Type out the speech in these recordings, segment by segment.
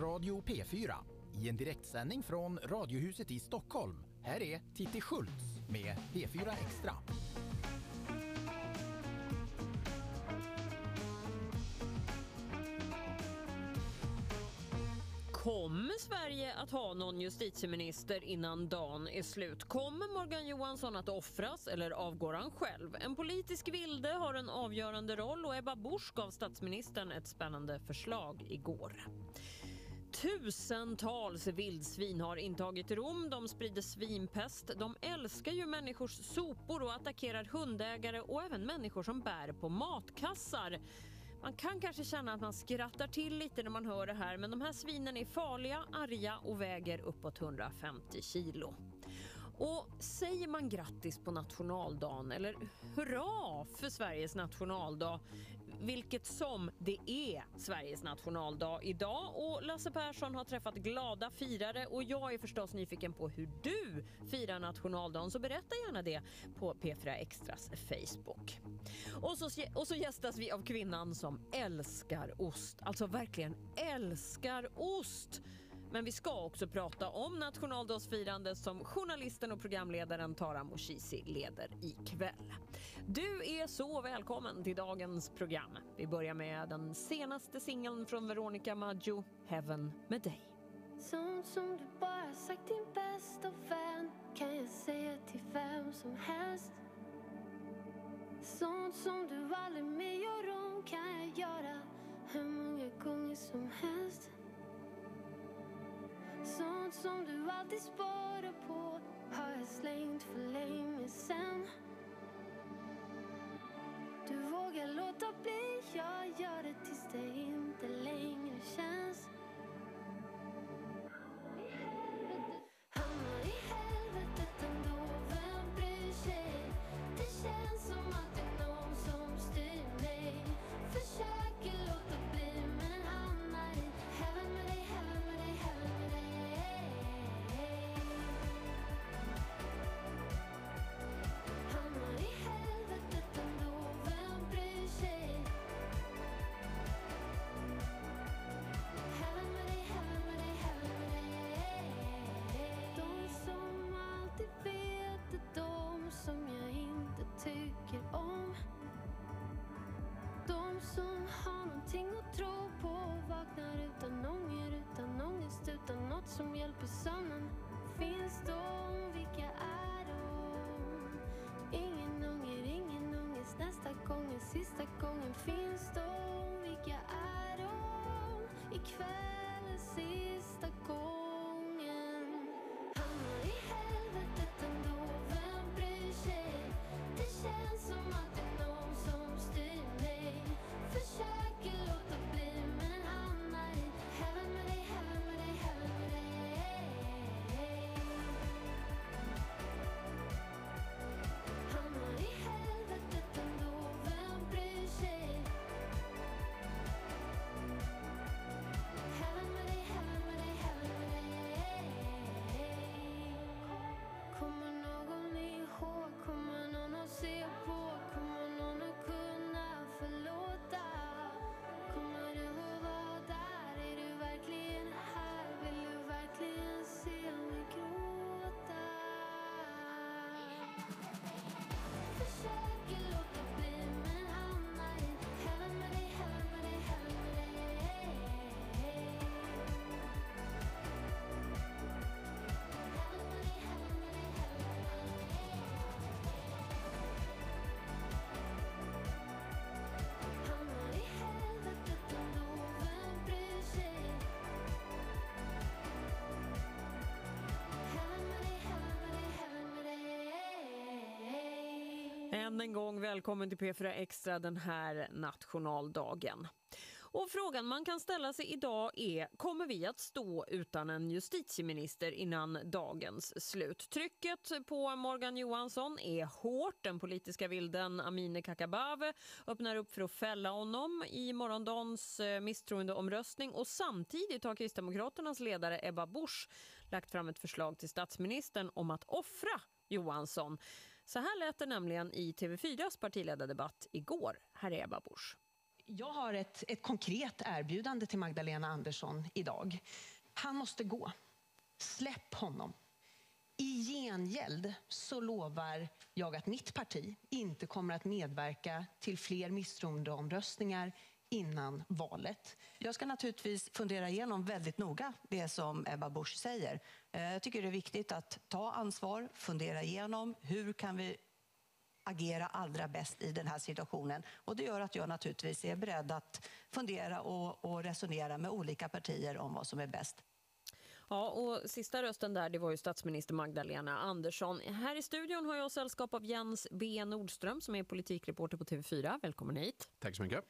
Radio P4 i en direktsändning från Radiohuset i Stockholm. Här är Titti Schultz med P4 Extra. Kommer Sverige att ha någon justitieminister innan dagen är slut? Kommer Morgan Johansson att offras eller avgår han själv? En politisk vilde har en avgörande roll och Ebba Busch gav statsministern ett spännande förslag igår. Tusentals vildsvin har intagit Rom. De sprider svinpest. De älskar ju människors sopor och attackerar hundägare och även människor som bär på matkassar. Man kan kanske känna att man skrattar till lite när man hör det här men de här svinen är farliga, arga och väger uppåt 150 kilo. Och säger man grattis på nationaldagen eller hurra för Sveriges nationaldag, vilket som det är Sveriges nationaldag idag och Lasse Persson har träffat glada firare och jag är förstås nyfiken på hur du firar nationaldagen så berätta gärna det på P4 Extras Facebook. Och så, och så gästas vi av kvinnan som älskar ost, alltså verkligen älskar ost. Men vi ska också prata om nationaldagsfirande som journalisten och programledaren Tara Moshizi leder ikväll. Du är så välkommen till dagens program. Vi börjar med den senaste singeln från Veronica Maggio, Heaven med dig. Sånt som du bara sagt din bästa vän kan jag säga till vem som helst. Sånt som du aldrig mer gör om kan jag göra hur många gånger som helst. Sånt som du alltid sparar på har jag slängt för länge sen. Du vågar låta bli, jag gör det tills det inte längre känns. Sista gången. Finns de, vilka är de? Ikväll Än en gång välkommen till P4 Extra den här nationaldagen. Och frågan man kan ställa sig idag är, kommer vi att stå utan en justitieminister innan dagens slut? Trycket på Morgan Johansson är hårt. Den politiska vilden Amineh Kakabaveh öppnar upp för att fälla honom i morgondagens eh, misstroendeomröstning och samtidigt har Kristdemokraternas ledare Ebba Busch lagt fram ett förslag till statsministern om att offra Johansson. Så här lät det nämligen i TV4s partiledardebatt igår. Här är Ebba Busch. Jag har ett, ett konkret erbjudande till Magdalena Andersson idag. Han måste gå. Släpp honom. I gengäld så lovar jag att mitt parti inte kommer att medverka till fler misstroendeomröstningar innan valet. Jag ska naturligtvis fundera igenom väldigt noga det som Ebba Busch säger. Eh, jag tycker det är viktigt att ta ansvar, fundera igenom hur kan vi agera allra bäst i den här situationen. Och det gör att jag naturligtvis är beredd att fundera och, och resonera med olika partier om vad som är bäst. Ja, och sista rösten där det var ju statsminister Magdalena Andersson. Här i studion har jag sällskap av Jens B Nordström som är politikreporter på TV4. Välkommen hit. Tack så mycket.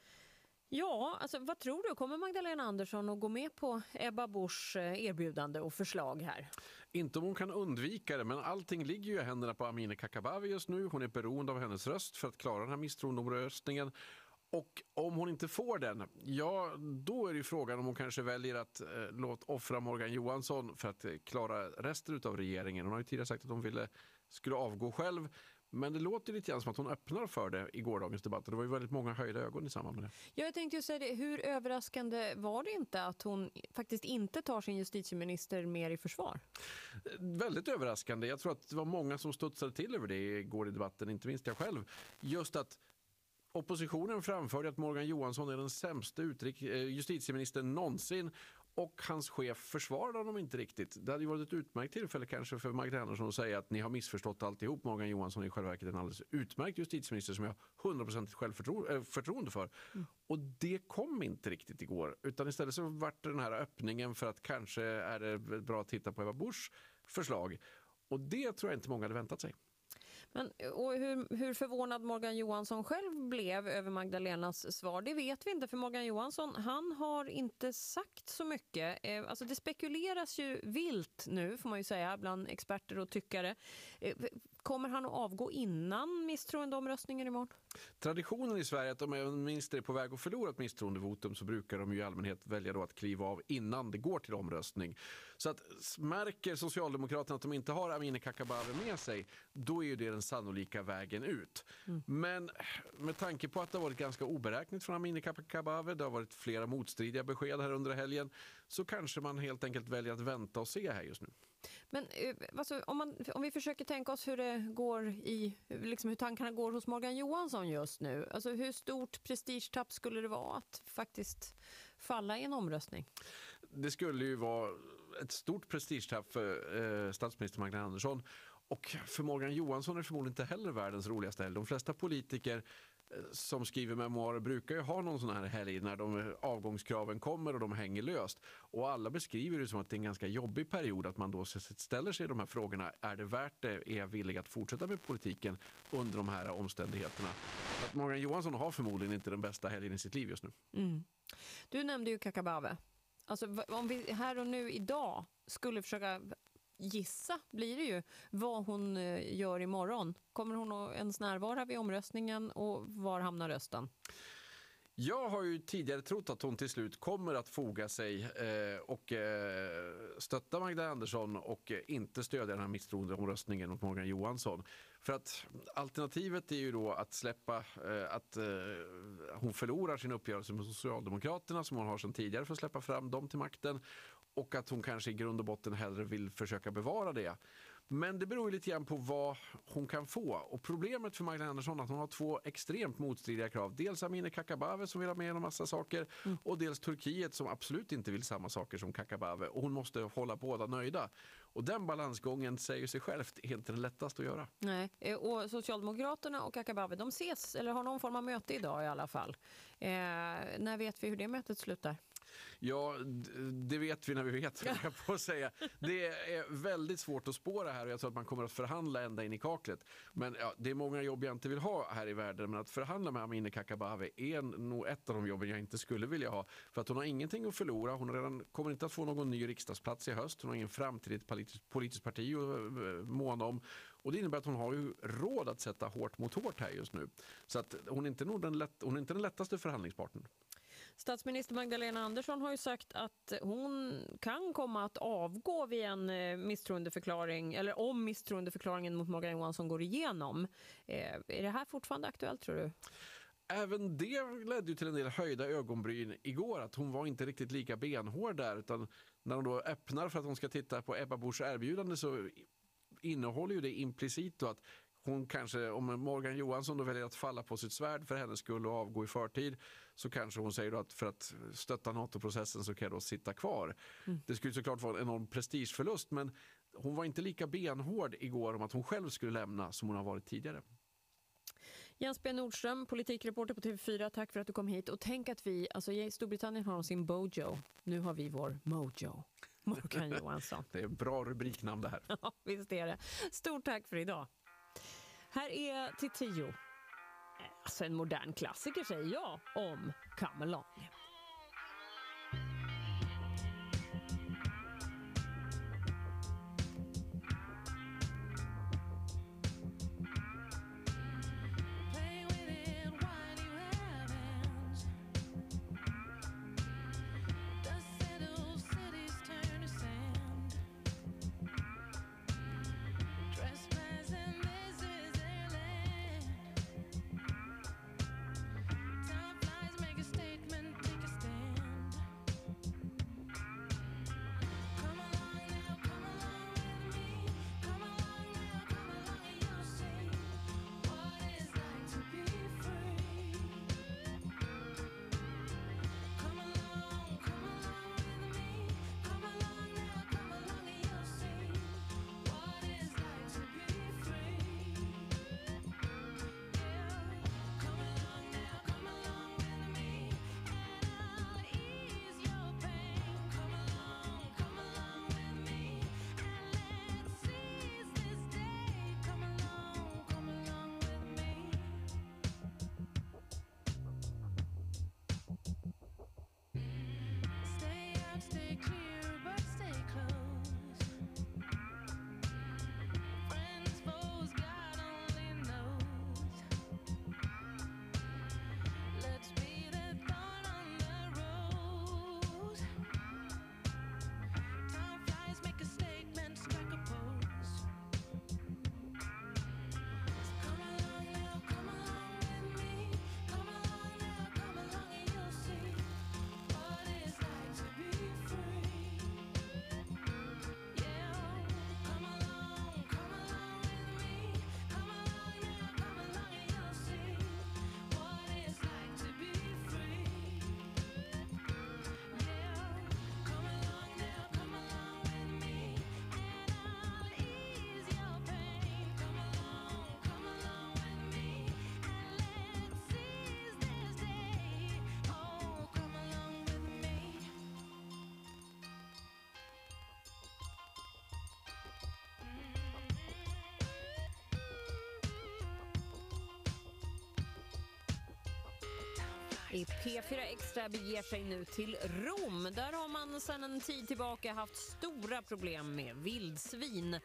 Ja, alltså, vad tror du? Kommer Magdalena Andersson att gå med på Ebba Buschs eh, erbjudande och förslag här? Inte om hon kan undvika det, men allting ligger ju i händerna på Amineh Kakabaveh just nu. Hon är beroende av hennes röst för att klara den här misstroendeomröstningen. Och om hon inte får den, ja då är det frågan om hon kanske väljer att eh, låta offra Morgan Johansson för att eh, klara resten av regeringen. Hon har ju tidigare sagt att hon ville, skulle avgå själv. Men det låter lite grann som att hon öppnar för det i gårdagens debatt. Det var ju väldigt många höjda ögon i samband med det. Ja, jag tänkte ju säga det, hur överraskande var det inte att hon faktiskt inte tar sin justitieminister mer i försvar? Väldigt överraskande. Jag tror att det var många som studsade till över det igår i debatten, inte minst jag själv. Just att Oppositionen framförde att Morgan Johansson är den sämsta eh, justitieministern någonsin och hans chef försvarade honom inte riktigt. Det hade ju varit ett utmärkt tillfälle kanske för Magdalena Andersson att säga att ni har missförstått alltihop. Morgan Johansson är i själva verket en alldeles utmärkt justitieminister som jag har 100% självförtroende för. Mm. Och det kom inte riktigt igår utan istället så vart det den här öppningen för att kanske är det bra att titta på Eva Buschs förslag. Och det tror jag inte många hade väntat sig. Men, och hur, hur förvånad Morgan Johansson själv blev över Magdalenas svar, det vet vi inte. För Morgan Johansson, han har inte sagt så mycket. Eh, alltså det spekuleras ju vilt nu, får man ju säga, bland experter och tyckare. Eh, Kommer han att avgå innan misstroendeomröstningen imorgon? Traditionen i Sverige är att om en minister är på väg att förlora ett misstroendevotum så brukar de ju i allmänhet välja då att kliva av innan det går till omröstning. Så att märker Socialdemokraterna att de inte har Amineh Kakabaveh med sig, då är ju det den sannolika vägen ut. Mm. Men med tanke på att det har varit ganska oberäkneligt från Amineh Kakabaveh, det har varit flera motstridiga besked här under helgen, så kanske man helt enkelt väljer att vänta och se här just nu. Men eh, alltså, om, man, om vi försöker tänka oss hur det går i, liksom hur tankarna går hos Morgan Johansson just nu. Alltså hur stort prestigetapp skulle det vara att faktiskt falla i en omröstning? Det skulle ju vara ett stort prestigetapp för eh, statsminister Magdalena Andersson. Och för Morgan Johansson är det förmodligen inte heller världens roligaste helg. De flesta politiker som skriver memoarer brukar ju ha någon sån här helg när de avgångskraven kommer och de hänger löst. Och alla beskriver det som att det är en ganska jobbig period att man då ställer sig de här frågorna. Är det värt det? Är jag villig att fortsätta med politiken under de här omständigheterna? Att Morgan Johansson har förmodligen inte den bästa helgen i sitt liv just nu. Mm. Du nämnde ju Kakabave. Alltså, om vi här och nu idag skulle försöka gissa blir det ju vad hon eh, gör imorgon. Kommer hon att ens närvara vid omröstningen och var hamnar rösten? Jag har ju tidigare trott att hon till slut kommer att foga sig eh, och eh, stötta Magdalena Andersson och eh, inte stödja den här misstroendeomröstningen mot Morgan Johansson. För att alternativet är ju då att släppa eh, att eh, hon förlorar sin uppgörelse med Socialdemokraterna som hon har sedan tidigare för att släppa fram dem till makten och att hon kanske i grund och botten hellre vill försöka bevara det. Men det beror lite grann på vad hon kan få. Och problemet för Magdalena Andersson är att hon har två extremt motstridiga krav. Dels Amineh Kakabaveh som vill ha med en massa saker mm. och dels Turkiet som absolut inte vill samma saker som Kakabaveh. Och hon måste hålla båda nöjda. Och den balansgången säger sig självt är inte den lättaste att göra. Nej, eh, och Socialdemokraterna och Kakabaveh de ses, eller har någon form av möte idag i alla fall. Eh, när vet vi hur det mötet slutar? Ja, det vet vi när vi vet, ja. jag på säga. Det är väldigt svårt att spåra här och jag tror att man kommer att förhandla ända in i kaklet. Men ja, det är många jobb jag inte vill ha här i världen, men att förhandla med Amineh Kakabaveh är nog ett av de jobben jag inte skulle vilja ha. För att hon har ingenting att förlora, hon redan, kommer inte att få någon ny riksdagsplats i höst, hon har ingen framtid i ett politiskt, politiskt parti att eh, måna om. Och det innebär att hon har ju råd att sätta hårt mot hårt här just nu. Så att hon är inte, nog den, lätt, hon är inte den lättaste förhandlingspartnern. Statsminister Magdalena Andersson har ju sagt att hon kan komma att avgå vid en eh, misstroendeförklaring eller om misstroendeförklaringen mot Morgan Johansson går igenom. Eh, är det här fortfarande aktuellt tror du? även det ledde ju till en del höjda ögonbryn igår, att hon var inte riktigt lika benhård där, utan när hon då öppnar för att hon ska titta på Ebba Buschs erbjudande så innehåller ju det implicit då att hon kanske, om Morgan Johansson då väljer att falla på sitt svärd för hennes skull och avgå i förtid, så kanske hon säger att för att stötta NATO-processen så kan jag då sitta kvar. Mm. Det skulle såklart vara en enorm prestigeförlust, men hon var inte lika benhård igår om att hon själv skulle lämna som hon har varit tidigare. Jens B Nordström, politikreporter på TV4, tack för att du kom hit. Och tänk att vi, alltså Storbritannien har sin Bojo, nu har vi vår Mojo. Morgan Johansson. Det är bra rubriknamn det här. Ja, visst är det. Stort tack för idag. Här är till tio. Eh, alltså en modern klassiker säger jag om Come Along. P4 Extra beger sig nu till Rom. Där har man sedan en tid tillbaka haft stora problem med vildsvin.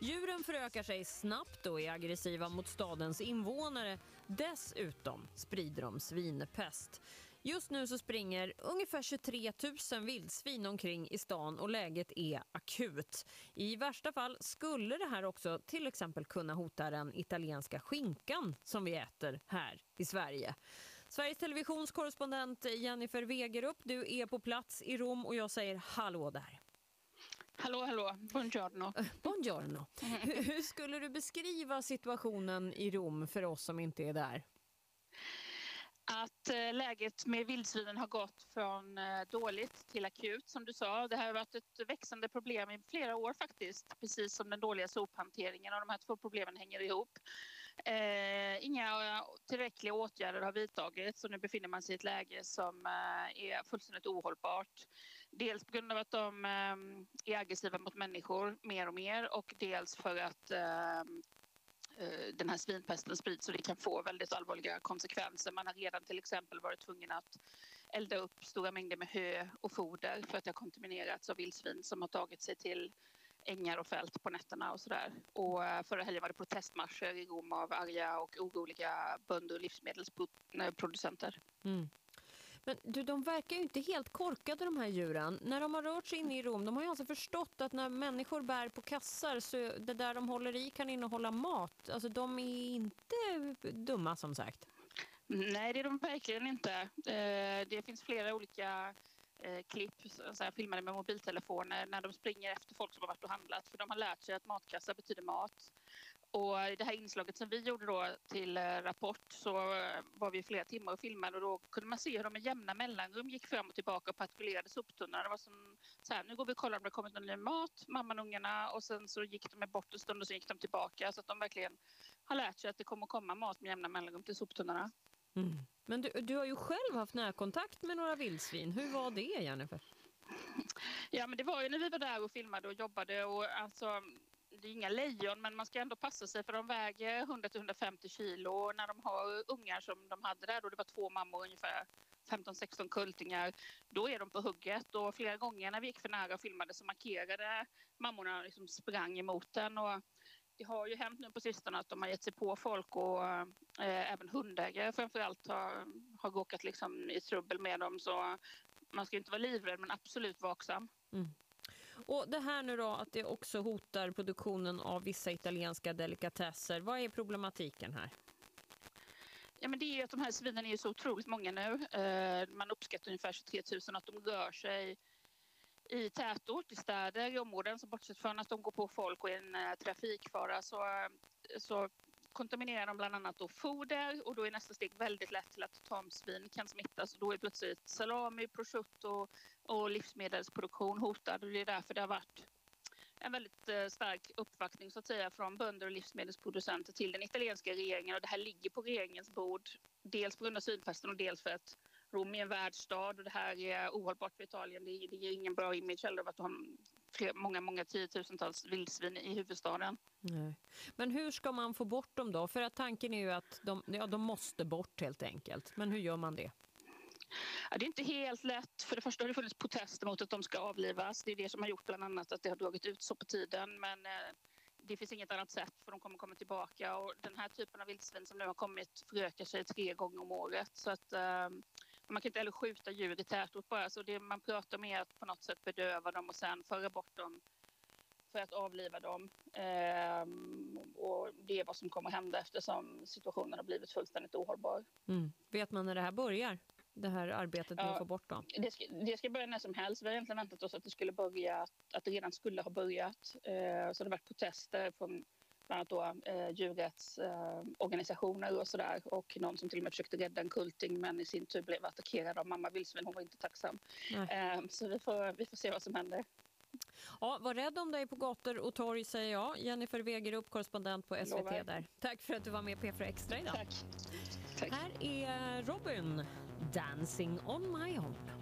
Djuren förökar sig snabbt och är aggressiva mot stadens invånare. Dessutom sprider de svinpest. Just nu så springer ungefär 23 000 vildsvin omkring i stan och läget är akut. I värsta fall skulle det här också till exempel kunna hota den italienska skinkan som vi äter här i Sverige. Sveriges Televisions korrespondent Jennifer Wegerup, du är på plats i Rom och jag säger hallå där. Hallå, hallå. Buongiorno. Buongiorno. Hur, hur skulle du beskriva situationen i Rom för oss som inte är där? Att eh, läget med vildsvinen har gått från eh, dåligt till akut, som du sa. Det här har varit ett växande problem i flera år faktiskt, precis som den dåliga sophanteringen och de här två problemen hänger ihop. Eh, inga tillräckliga åtgärder har vidtagits och nu befinner man sig i ett läge som eh, är fullständigt ohållbart. Dels på grund av att de eh, är aggressiva mot människor mer och mer och dels för att eh, eh den här svinpesten sprids och det kan få väldigt allvarliga konsekvenser. Man har redan till exempel varit tvungen att elda upp stora mängder med hö och foder för att det har kontaminerats av vildsvin som har tagit sig till ängar och fält på nätterna och sådär. Och eh, förra helgen var det protestmarscher i Rom av arga och oroliga bönder och livsmedelsproducenter. Mm. Men du, de verkar ju inte helt korkade de här djuren. När de har rört sig in i Rom, de har ju alltså förstått att när människor bär på kassar så det där de håller i kan innehålla mat. Alltså de är inte dumma som sagt. Nej, det är de verkligen inte. Eh, Det finns flera olika eh, klipp så här, filmade med mobiltelefoner när de springer efter folk som har varit och handlat. För de har lärt sig att matkassar betyder mat. Och i det här inslaget som vi gjorde då till eh, Rapport så eh, var vi flera timmar och filmade och då kunde man se hur de med jämna mellanrum gick fram och tillbaka och patrullerade soptunnorna. Det var som så här, nu går vi och kollar om det har kommit någon ny mat, mamman och ungarna och sen så gick de bort en stund och sen gick de tillbaka så att de verkligen har lärt sig att det kommer komma mat med jämna mellanrum till soptunnorna. Men du, du har ju själv haft närkontakt med några vildsvin. Hur var det, Jennifer? Ja, men det var ju när vi var där och filmade och jobbade och alltså det är inga lejon, men man ska ändå passa sig för de väger 100-150 kilo och när de har ungar som de hade där, då det var två mammor ungefär 15-16 kultingar, då är de på hugget och flera gånger när vi gick för nära och filmade så markerade mammorna och liksom sprang emot den och det har ju hänt nu på sistone att de har gett sig på folk och eh, även hundägare framförallt har, har råkat liksom i trubbel med dem så man ska inte vara livrädd men absolut vaksam. Och det här nu då att det också hotar produktionen av vissa italienska delikatesser. Vad är problematiken här? Ja, men det är att de här svinen är så otroligt många nu. Eh, man uppskattar ungefär 23 000 att de rör sig i tätort, i städer, i områden. Så bortsett från att de går på folk och är en eh, trafikfara så, eh, så kontaminerar de bland annat då foder och då är nästa steg väldigt lätt till att tamsvin kan smittas. Och då är plötsligt salami, prosciutto och livsmedelsproduktion hotad och det är därför det har varit en väldigt eh, stark uppvaktning så att säga från bönder och livsmedelsproducenter till den italienska regeringen och det här ligger på regeringens bord. Dels på grund av svinpesten och dels för att Rom är en världsstad och det här är ohållbart för Italien. Det, det ger ingen bra image heller att ha många, många tiotusentals vildsvin i huvudstaden. Nej. Men hur ska man få bort dem då? För att tanken är ju att de, ja, de måste bort helt enkelt. Men hur gör man det? Ja, det är inte helt lätt. För det första har det funnits protester mot att de ska avlivas. Det är det som har gjort bland annat att det har dragit ut så på tiden. Men eh, det finns inget annat sätt för de kommer komma tillbaka. Och den här typen av vildsvin som nu har kommit förökar sig tre gånger om året. Så att, eh, man kan inte heller skjuta djur i tätort bara. Så det man pratar om är att på något sätt bedöva dem och sen föra bort dem för att avliva dem. Ehm, och det är vad som kommer hända eftersom situationen har blivit fullständigt ohållbar. Mm. Vet man när det här börjar? Det här arbetet med Ja. att få bort dem? Det ska, det ska börja när som helst. Vi har egentligen väntat oss att det skulle börja, att det redan skulle ha börjat. Eh, så det har varit protester från bland annat då, eh, djurrättsorganisationer eh, och sådär. Och någon som till och med försökte rädda en kulting men i sin tur blev attackerad av mamma vildsvin. Hon var inte tacksam. Eh, så vi får, vi får se vad som händer. Ja, var rädd om dig på gator och torg säger jag. Jennifer Wegerup, korrespondent på SVT Lovar. där. Tack för att du var med P4 Extra idag. Tack. Tack. Här är Robin, Dancing on my own.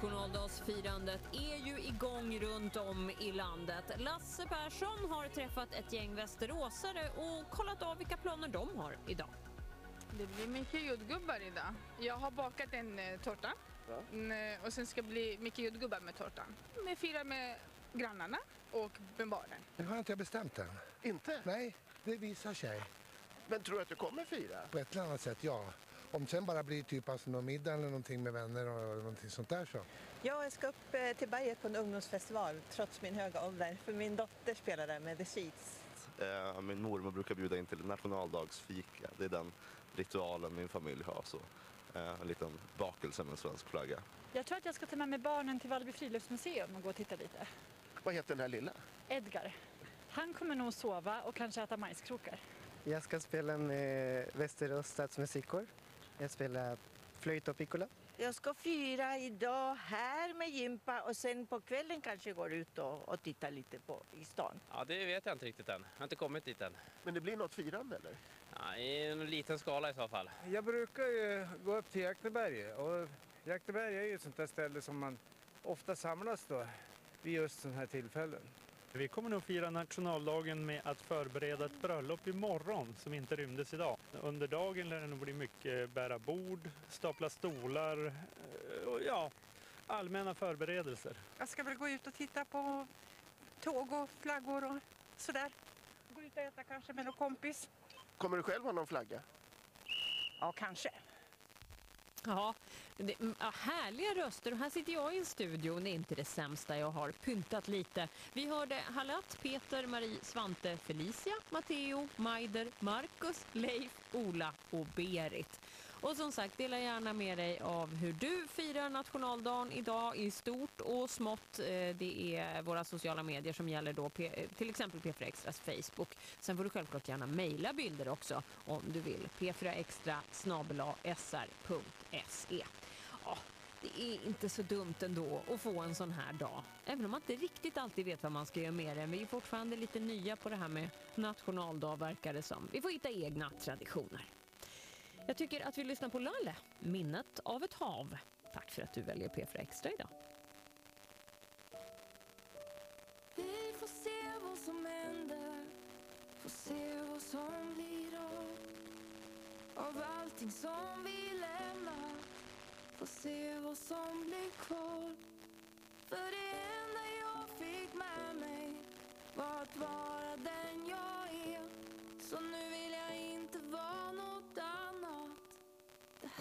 Nationaldagsfirandet är ju igång runt om i landet. Lasse Persson har träffat ett gäng västeråsare och kollat av vilka planer de har idag. Det blir mycket jordgubbar idag. Jag har bakat en eh, tårta Mm, eh, och sen ska det bli mycket jordgubbar med tårtan. Med fira med grannarna och med barnen. Det har jag inte bestämt än. Inte? Nej, det visar sig. Men tror du att du kommer fira? På ett eller annat sätt, ja. Om det sen bara blir typ alltså någon middag eller någonting med vänner och någonting sånt där så. Ja, jag ska upp eh, till berget på en ungdomsfestival trots min höga ålder. För min dotter spelar där med The Sheets. Eh, Min mormor brukar bjuda in till nationaldagsfika. Det är den ritualen min familj har. Så. eh, En liten bakelse med en svensk flagga. Jag tror att jag ska ta med mig barnen till Vallby friluftsmuseum och gå och titta lite. Vad heter den här lilla? Edgar. Han kommer nog sova och kanske äta majskrokar. Jag ska spela med Västerås stadsmusikor. Jag spelar flöjt och piccolo. Jag ska fira idag här med Jimpa och sen på kvällen kanske går ut och, och tittar lite på i stan. Ja, det vet jag inte riktigt än. Jag har inte kommit dit än. Men det blir något firande eller? Ja, I en liten skala i så fall. Jag brukar ju gå upp till Jakteberget och Jakteberg är ju ett sånt där ställe som man ofta samlas då vid just sådana här tillfällen. Vi kommer nog fira nationaldagen med att förbereda ett bröllop imorgon som inte rymdes idag. Under dagen lär det nog bli mycket bära bord, stapla stolar eh, och ja, allmänna förberedelser. Jag ska väl gå ut och titta på tåg och flaggor och sådär. Gå ut och äta kanske med någon kompis. Kommer du själv ha någon flagga? Ja, kanske. Ja, det, ja, härliga röster och här sitter jag i en studio. Det är inte det sämsta jag har pyntat lite. Vi hörde Halat, Peter, Marie, Svante, Felicia, Matteo, Majder, Marcus, Leif, Ola och Berit. Och som sagt, dela gärna med dig av hur du firar nationaldagen idag i stort och smått. Eh, det är våra sociala medier som gäller då, eh, till exempel P4 Extras Facebook. Sen får du självklart gärna mejla bilder också om du vill. p4extra sr.se. Ja, det är inte så dumt ändå att få en sån här dag. Även om man inte riktigt alltid vet vad man ska göra med den. Vi är fortfarande lite nya på det här med nationaldag verkar det som. Vi får hitta egna traditioner. Jag tycker att vi lyssnar på Lalle, Minnet av ett hav. Tack för att du väljer P4 Extra idag. Vi får se vad som händer. Får se vad som blir av Av allting som vi lämnar. Får se vad som blir kvar. För det enda jag fick med mig Var att vara den jag är. Så nu vill jag inte vara något annat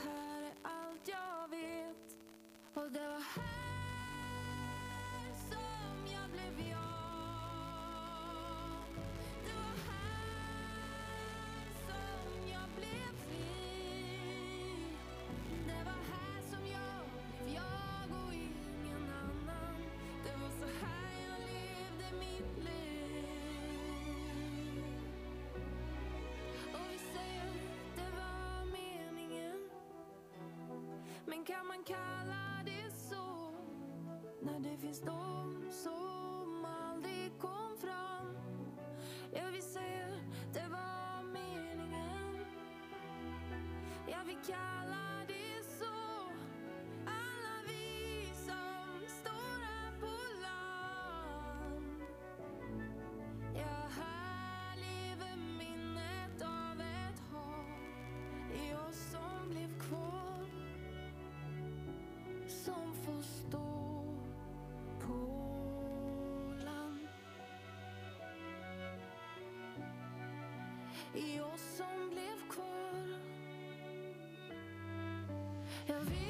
här är allt jag vet. Och det var här som jag blev jag. Men kan man kalla det så. När det finns de som aldrig kom fram. Ja, vi säger det var meningen. Ja, vi kallar I oss som blev kvar. Jag vi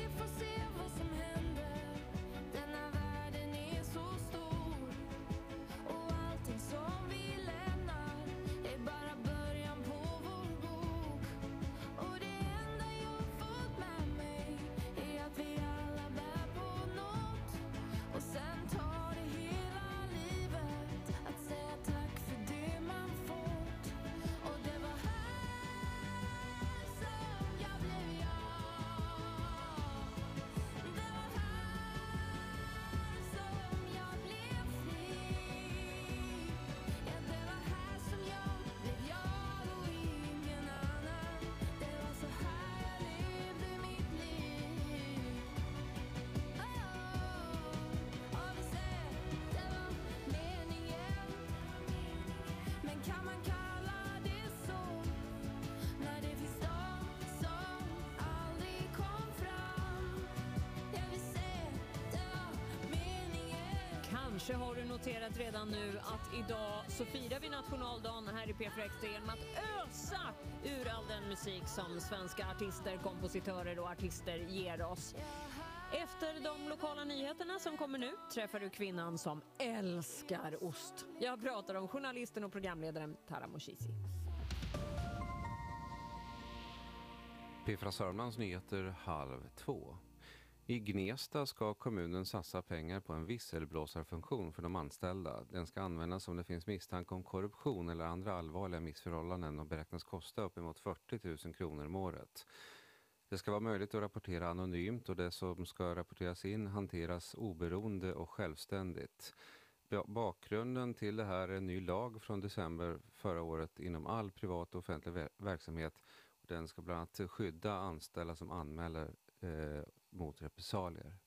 Kanske har du noterat redan nu att idag så firar vi nationaldagen här i P4 Extra genom att ösa ur all den musik som svenska artister, kompositörer och artister ger oss. Efter de lokala nyheterna som kommer nu träffar du kvinnan som älskar ost. Jag pratar om journalisten och programledaren Tara Moshizi. P4 Sörmlands nyheter halv två. I Gnesta ska kommunen satsa pengar på en visselblåsarfunktion för de anställda. Den ska användas om det finns misstanke om korruption eller andra allvarliga missförhållanden och beräknas kosta uppemot 40 000 kronor om året. Det ska vara möjligt att rapportera anonymt och det som ska rapporteras in hanteras oberoende och självständigt. Bakgrunden till det här är en ny lag från december förra året inom all privat och offentlig verksamhet. Den ska bland annat skydda anställda som anmäler eh, mot repressalier.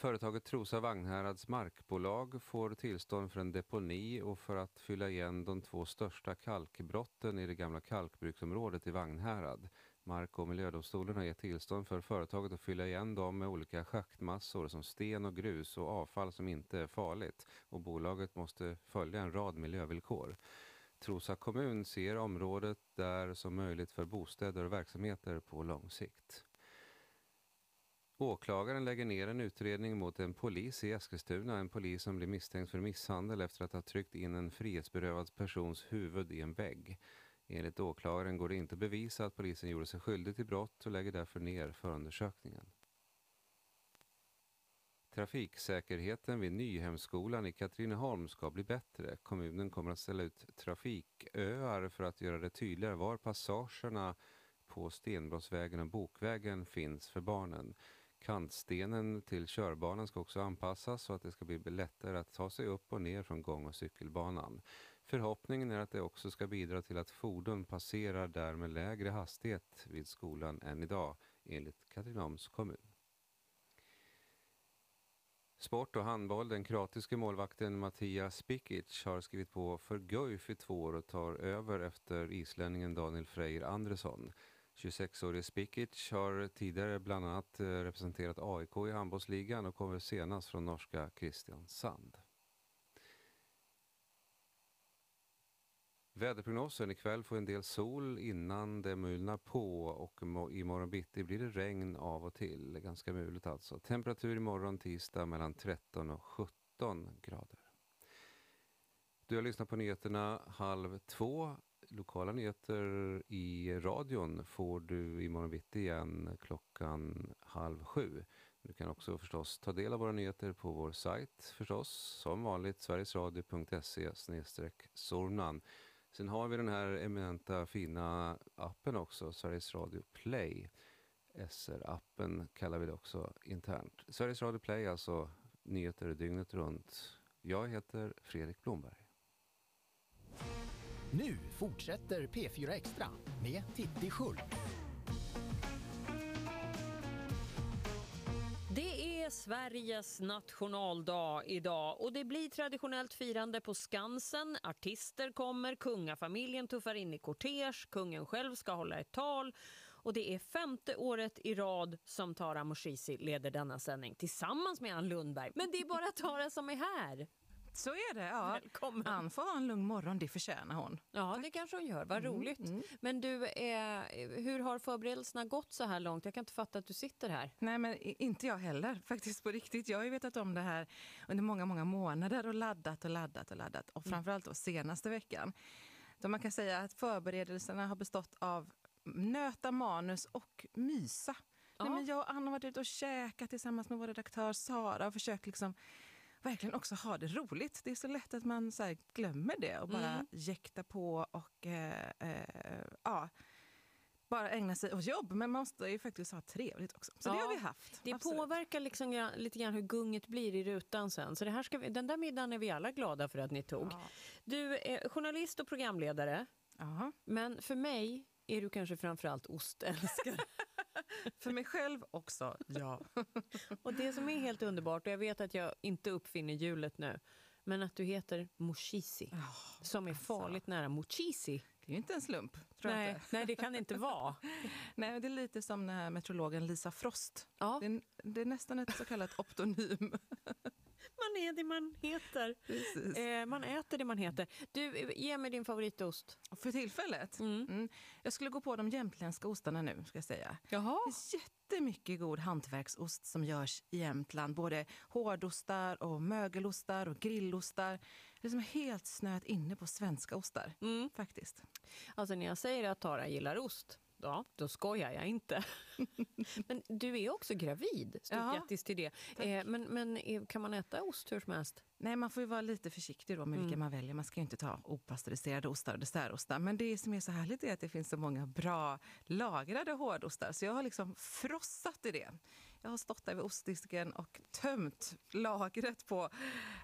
Företaget Trosa Vagnhärads markbolag får tillstånd för en deponi och för att fylla igen de två största kalkbrotten i det gamla kalkbruksområdet i Vagnhärad. Mark och miljödomstolen har gett tillstånd för företaget att fylla igen dem med olika schaktmassor som sten och grus och avfall som inte är farligt. Och bolaget måste följa en rad miljövillkor. Trosa kommun ser området där som möjligt för bostäder och verksamheter på lång sikt. Åklagaren lägger ner en utredning mot en polis i Eskilstuna, en polis som blir misstänkt för misshandel efter att ha tryckt in en frihetsberövad persons huvud i en vägg. Enligt åklagaren går det inte att bevisa att polisen gjorde sig skyldig till brott och lägger därför ner förundersökningen. Trafiksäkerheten vid Nyhemskolan i Katrineholm ska bli bättre. Kommunen kommer att ställa ut trafiköar för att göra det tydligare var passagerna på Stenbrottsvägen och Bokvägen finns för barnen. Kantstenen till körbanan ska också anpassas så att det ska bli lättare att ta sig upp och ner från gång och cykelbanan. Förhoppningen är att det också ska bidra till att fordon passerar där med lägre hastighet vid skolan än idag, enligt Katrineholms kommun. Sport och handboll. Den kroatiske målvakten Mattias Spikic har skrivit på för Guif i två år och tar över efter islänningen Daniel Freyr Andresson. 26-årige Spikic har tidigare bland annat eh, representerat AIK i handbollsligan och kommer senast från norska Kristiansand. Väderprognosen ikväll får en del sol innan det mulnar på och imorgon bitti blir det regn av och till. Ganska mulet alltså. Temperatur imorgon tisdag mellan 13 och 17 grader. Du har lyssnat på nyheterna halv två. Lokala nyheter i radion får du imorgon bitti igen klockan halv sju. Du kan också förstås ta del av våra nyheter på vår sajt förstås. Som vanligt sverigesradio.se Sornan. Sen har vi den här eminenta fina appen också, Sveriges Radio Play. SR-appen kallar vi det också internt. Sveriges Radio Play, alltså nyheter dygnet runt. Jag heter Fredrik Blomberg. Nu fortsätter P4 Extra med Titti Schultz. Det är Sveriges nationaldag idag och det blir traditionellt firande på Skansen. Artister kommer, kungafamiljen tuffar in i kortege, kungen själv ska hålla ett tal och det är femte året i rad som Tara Moshizi leder denna sändning tillsammans med Ann Lundberg. Men det är bara Tara som är här. Så är det. Ja. Ann får ha en lugn morgon, det förtjänar hon. Ja, det kanske hon gör. Vad Mm, roligt. Men du, eh, hur har förberedelserna gått så här långt? Jag kan inte fatta att du sitter här. Nej, men inte jag heller, faktiskt på riktigt. Jag har ju vetat om det här under många, många månader och laddat och laddat och laddat. Och framförallt då senaste veckan. Då man kan säga att förberedelserna har bestått av nöta manus och mysa. Nej, men jag och Anna har varit ute och käkat tillsammans med vår redaktör Sara och försökt liksom verkligen också ha det roligt. Det är så lätt att man så glömmer det och bara Mm. jäkta på och eh, eh, ja, bara ägna sig åt jobb. Men man måste ju faktiskt ha trevligt också. Så det Ja, har vi haft. Det Absolut. påverkar liksom lite grann hur gunget blir i rutan sen. Så det här ska vi, den där middagen är vi alla glada för att ni tog. Du är journalist och programledare. Men för mig är du kanske framförallt ostälskare. för mig själv också, ja. och det som är helt underbart, och jag vet att jag inte uppfinner hjulet nu, men att du heter Moshizi, som är farligt nära Mochisi. Det är ju inte en slump. Nej, inte. nej, det kan det inte vara. Nej, det är lite som den här meteorologen Lisa Frost. Det, är, det är nästan ett så kallat optonym. Man är det man heter. Eh, man äter det man heter. Du, ge mig din favoritost. För tillfället? Mm. Jag skulle gå på de jämtländska ostarna nu, ska jag säga. Jaha. Det finns jättemycket god hantverksost som görs i Jämtland. Både hårdostar och mögelostar och grillostar. Det är som helt snöat inne på svenska ostar, faktiskt. Alltså när jag säger att Tara gillar ost, ja, då skojar jag inte. men du är också gravid, stort grattis till det. Eh, men men eh, kan man äta ost hur som helst? Nej, man får ju vara lite försiktig då med vilka Mm. man väljer. Man ska ju inte ta opastöriserade ostar och dessertostar. Men det som är så härligt är att det finns så många bra lagrade hårdostar. Så jag har liksom frossat i det. Jag har stått där vid ostdisken och tömt lagret på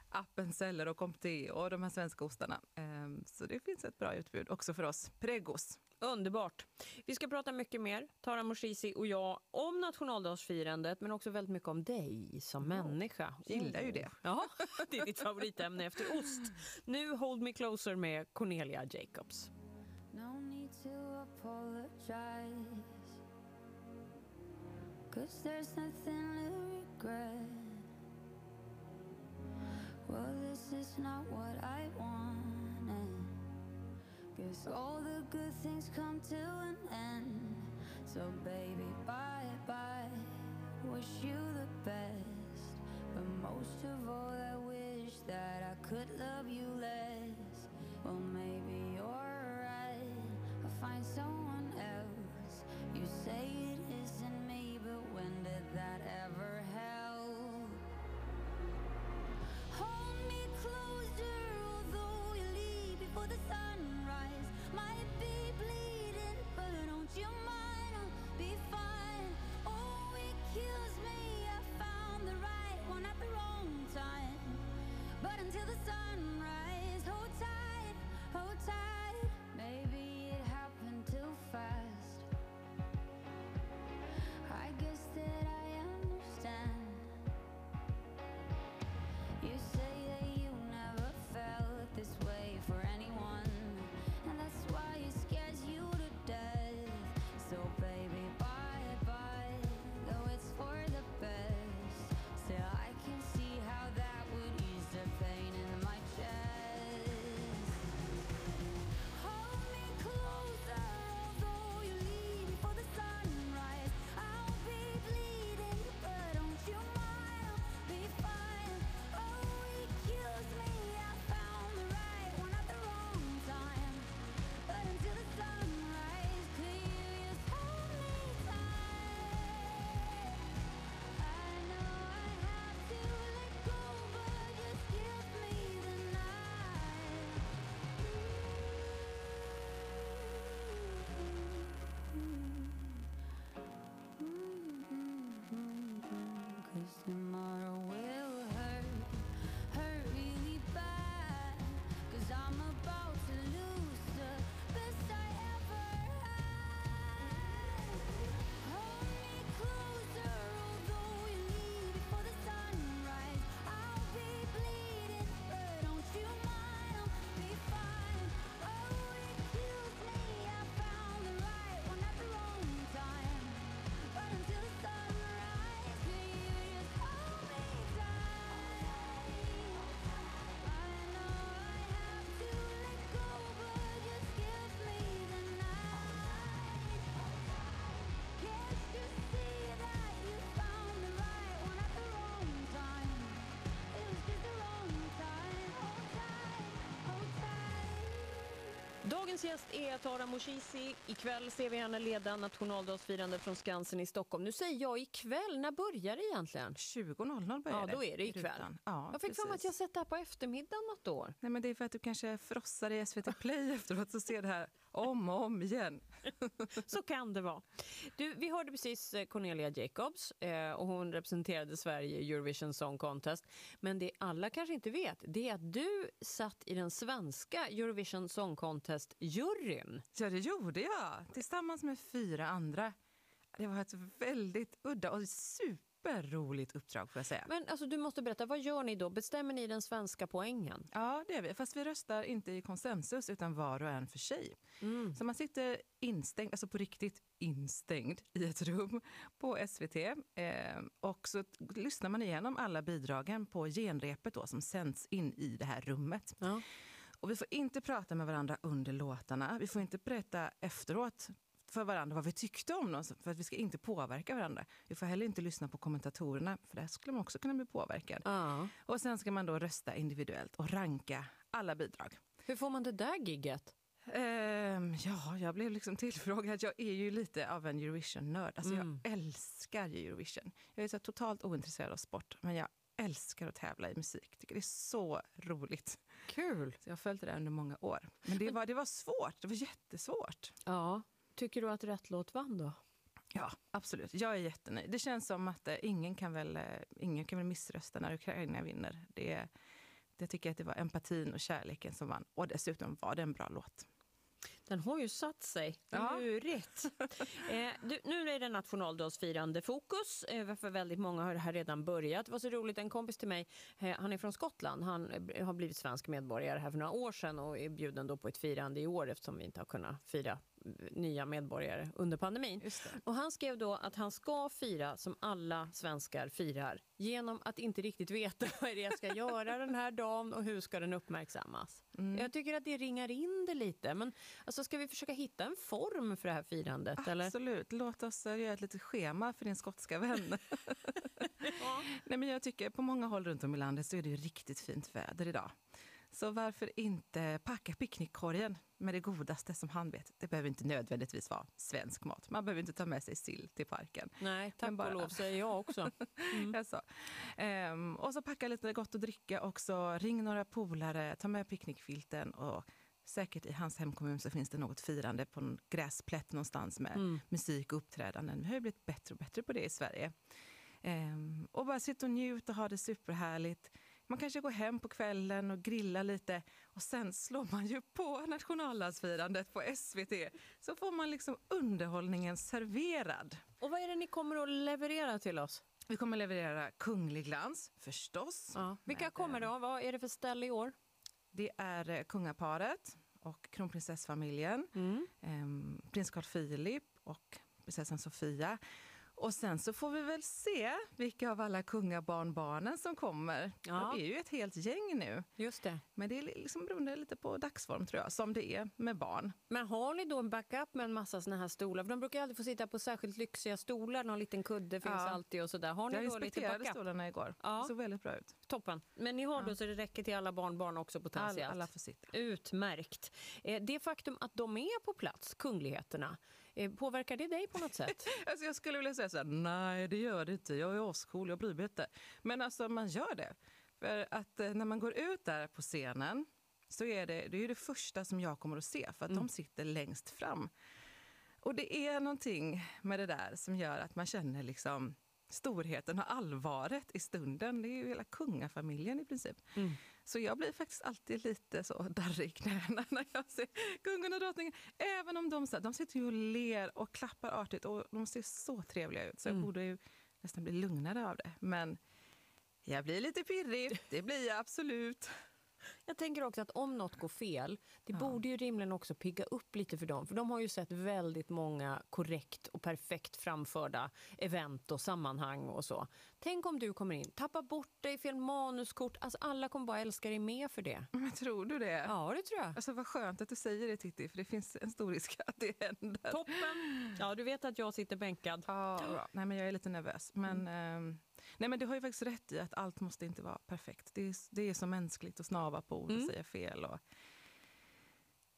Appenzeller och Comté och de här svenska ostarna. Ehm, Så det finns ett bra utbud också för oss pregos. Underbart. Vi ska prata mycket mer, Tara Moshizi och jag, om nationaldagsfirandet men också väldigt mycket om dig som människa. Gillar ju det. Ja, det är ditt favoritämne efter ost. Nu Hold Me Closer med Cornelia Jacobs. No need to apologize. Cause there's nothing to regret. Well, this is not what I wanted. Guess all the good things come to an end. So, baby, bye bye. Wish you the best. But most of all, I wish that I could love you less. Well, maybe you're right. I'll find someone Dagens gäst är Tara Moshizi. Ikväll ser vi henne leda nationaldagsfirande från Skansen i Stockholm. Nu säger jag ikväll, när börjar det egentligen? 20.00 börjar Ja, det då är det ikväll. rutan. Ja, jag fick för mig att jag sett det här på eftermiddagen något år. Nej, men det är för att du kanske frossar i SVT Play efteråt så ser det här om och om igen. Så kan det vara. Du, vi hörde precis eh, Cornelia Jacobs eh, och hon representerade Sverige i Eurovision Song Contest. Men det alla kanske inte vet det är att du satt i den svenska Eurovision Song Contest-juryn. Ja, det gjorde jag tillsammans med fyra andra. Det var ett väldigt udda och superroligt uppdrag får jag säga. Men alltså, du måste berätta, vad gör ni då? Bestämmer ni den svenska poängen? Ja, det är vi. Fast vi röstar inte i konsensus utan var och en för sig. Mm. Så man sitter instängd, alltså på riktigt instängd i ett rum på SVT. Eh, och så lyssnar man igenom alla bidragen på genrepet då, som sänds in i det här rummet. Och vi får inte prata med varandra under låtarna. Vi får inte berätta efteråt för varandra vad vi tyckte om dem, för att vi ska inte påverka varandra. Vi får heller inte lyssna på kommentatorerna, för där skulle man också kunna bli påverkad. Och sen ska man då rösta individuellt och ranka alla bidrag. Hur får man det där gigget? Ehm, ja, jag blev liksom tillfrågad. Jag är ju lite av en Eurovision-nörd. Alltså Mm. Jag älskar Eurovision. Jag är så totalt ointresserad av sport, men jag älskar att tävla i musik. Tycker det är så roligt. Kul! Så jag har följt det där under många år. Men det var, det var svårt. Det var jättesvårt. Ja. Tycker du att rätt låt vann då? Ja, absolut. Jag är jättenöjd. Det känns som att eh, ingen, kan väl, eh, ingen kan väl missrösta när Ukraina vinner. Det, det tycker jag att det var empatin och kärleken som vann. Och dessutom var det en bra låt. Den har ju satt sig. Ja. Lurigt. eh, du, nu är det nationaldagsfirande fokus. Eh, för väldigt många har det här redan börjat. Det var så roligt, en kompis till mig, eh, han är från Skottland. Han har blivit svensk medborgare här för några år sedan och är bjuden då på ett firande i år eftersom vi inte har kunnat fira nya medborgare under pandemin. Och han skrev då att han ska fira som alla svenskar firar genom att inte riktigt veta vad är det jag ska göra den här dagen och hur ska den uppmärksammas. Jag tycker att det ringar in det lite. Men alltså, ska vi försöka hitta en form för det här firandet? Eller? Absolut. Låt oss eh, göra ett litet schema för din skotska vän. Nej, men jag tycker på många håll runt om i landet så är det riktigt fint väder idag. Så varför inte packa picknickkorgen med det godaste som han vet. Det behöver inte nödvändigtvis vara svensk mat. Man behöver inte ta med sig sill till parken. Nej, tack bara- och lov säger jag också. Mm. Jaså. Ehm, och så packa lite gott att dricka också. Ring några polare, ta med picknickfilten och säkert i hans hemkommun så finns det något firande på en gräsplätt någonstans med Mm. musik och uppträdanden. Vi har ju blivit bättre och bättre på det i Sverige. Ehm, och bara sitta och njuta och ha det superhärligt. Man kanske går hem på kvällen och grillar lite och sen slår man ju på nationaldagsfirandet på SVT. Så får man liksom underhållningen serverad. Och vad är det ni kommer att leverera till oss? Vi kommer leverera kunglig glans, förstås. Ja. Vilka kommer eh, då? Vad är det för ställe i år? Det är eh, kungaparet och kronprinsessfamiljen, Mm. ehm, prins Carl Philip och prinsessan Sofia. Och sen så får vi väl se vilka av alla kungabarnbarnen som kommer. Ja. De är ju ett helt gäng nu. Just det. Men det är liksom beroende lite på dagsform tror jag, som det är med barn. Men har ni då en backup med en massa såna här stolar? För de brukar alltid få sitta på särskilt lyxiga stolar. Någon liten kudde finns Ja. alltid och sådär. Har ni jag då lite stolarna igår. Ja. Det såg väldigt bra ut. Toppen. Men ni har då så det räcker till alla barnbarn också potentiellt? Alla, alla får sitta. Utmärkt. Eh, Det faktum att de är på plats, kungligheterna, påverkar det dig på något sätt? Alltså jag skulle vilja säga så här, nej det gör det inte, jag är ascool, jag bryr mig inte. Men alltså man gör det. För att eh, när man går ut där på scenen så är det, det är det första som jag kommer att se, för att Mm. de sitter längst fram. Och det är någonting med det där som gör att man känner liksom storheten och allvaret i stunden. Det är ju hela kungafamiljen i princip. Mm. Så jag blir faktiskt alltid lite så darrig i knäna när jag ser kungen och drottningen. Även om de, de sitter ju och ler och klappar artigt och de ser så trevliga ut. Så jag Mm. borde ju nästan bli lugnare av det. Men jag blir lite pirrig, det blir jag absolut. Jag tänker också att om något går fel, det borde ju rimligen också pigga upp lite för dem. För de har ju sett väldigt många korrekt och perfekt framförda event och sammanhang och så. Tänk om du kommer in, tappar bort dig, fel manuskort. Alltså alla kommer bara älska dig mer för det. Men tror du det? Ja, det tror jag. Alltså vad skönt att du säger det Titti, för det finns en stor risk att det händer. Toppen! Ja, du vet att jag sitter bänkad. Ja, bra. Nej, men jag är lite nervös. Men, ehm, nej, men du har ju faktiskt rätt i att allt måste inte vara perfekt. Det är, det är så mänskligt att snava på ord och Mm. säga fel. Och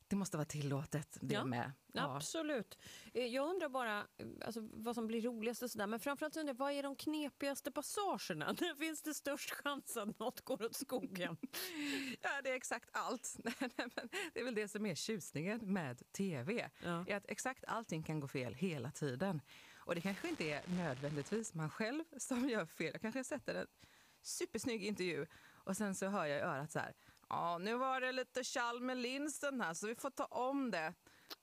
det måste vara tillåtet det Ja, med. Absolut. Eh, Jag undrar bara eh, alltså, vad som blir roligast och sådär. Men framförallt undrar vad är de knepigaste passagerna? När finns det störst chans att något går åt skogen? Ja, det är exakt allt. Det är väl det som är tjusningen med tv. Är att exakt allting kan gå fel hela tiden. Och det kanske inte är nödvändigtvis man själv som gör fel. Jag kanske sätter en supersnygg intervju och sen så hör jag i örat så här. Ja, nu var det lite tjall med linsen här så vi får ta om det.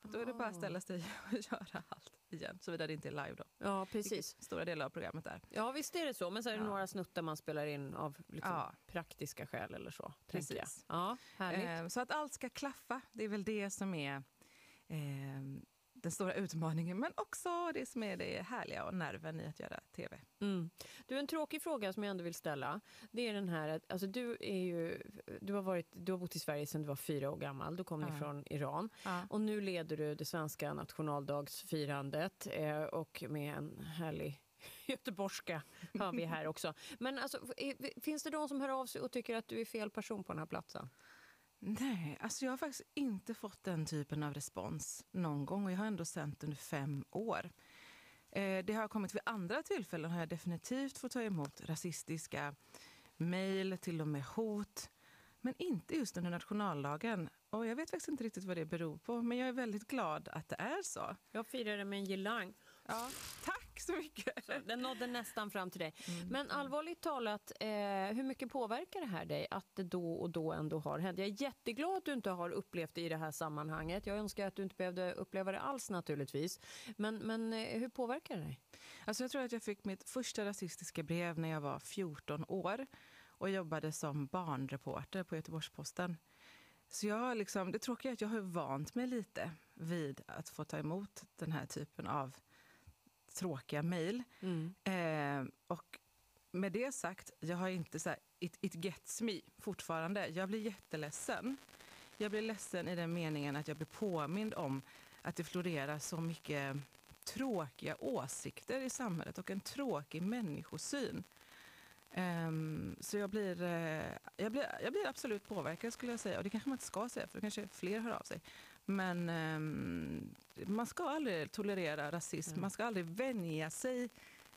Då är det bara att ställa sig och göra allt igen, såvida det inte är live då. Ja, precis. Stora delar av programmet är. Ja, visst är det så. Men så är det Ja. några snuttar man spelar in av liksom Ja. praktiska skäl eller så. Precis. Ja, härligt. Eh, så att allt ska klaffa, det är väl det som är eh, den stora utmaningen, men också det som är det härliga och nerven i att göra tv. Mm. Du, en tråkig fråga som jag ändå vill ställa. Det är den här alltså, du, är ju, du, har varit, du har bott i Sverige sedan du var fyra år gammal. Du kom Ja. från Iran. Ja. Och nu leder du det svenska nationaldagsfirandet eh, och med en härlig göteborgska har vi här också. Men alltså, finns det de som hör av sig och tycker att du är fel person på den här platsen? Nej, alltså jag har faktiskt inte fått den typen av respons någon gång och jag har ändå sänt under fem år. Eh, det har kommit vid andra tillfällen har jag definitivt fått ta emot rasistiska mejl, till och med hot. Men inte just under nationaldagen. Och jag vet faktiskt inte riktigt vad det beror på, men jag är väldigt glad att det är så. Jag firade med en girlang. Ja, tack så mycket! Så den nådde nästan fram till dig. Mm. Men allvarligt talat, eh, hur mycket påverkar det här dig att det då och då ändå har hänt? Jag är jätteglad att du inte har upplevt det i det här sammanhanget. Jag önskar att du inte behövde uppleva det alls naturligtvis. Men, men eh, hur påverkar det dig? Alltså jag tror att jag fick mitt första rasistiska brev när jag var 14 år och jobbade som barnreporter på Göteborgs-Posten. Så jag liksom, det tråkiga är att jag har vant mig lite vid att få ta emot den här typen av tråkiga mejl. Eh, och med det sagt, jag har inte så här, it, it gets me fortfarande. Jag blir jätteledsen. Jag blir ledsen i den meningen att jag blir påmind om att det florerar så mycket tråkiga åsikter i samhället och en tråkig människosyn. Ehm, så jag blir, eh, jag, blir, jag blir absolut påverkad skulle jag säga. Och det kanske man inte ska säga för kanske fler hör av sig. Men ehm, man ska aldrig tolerera rasism. Man ska aldrig vänja sig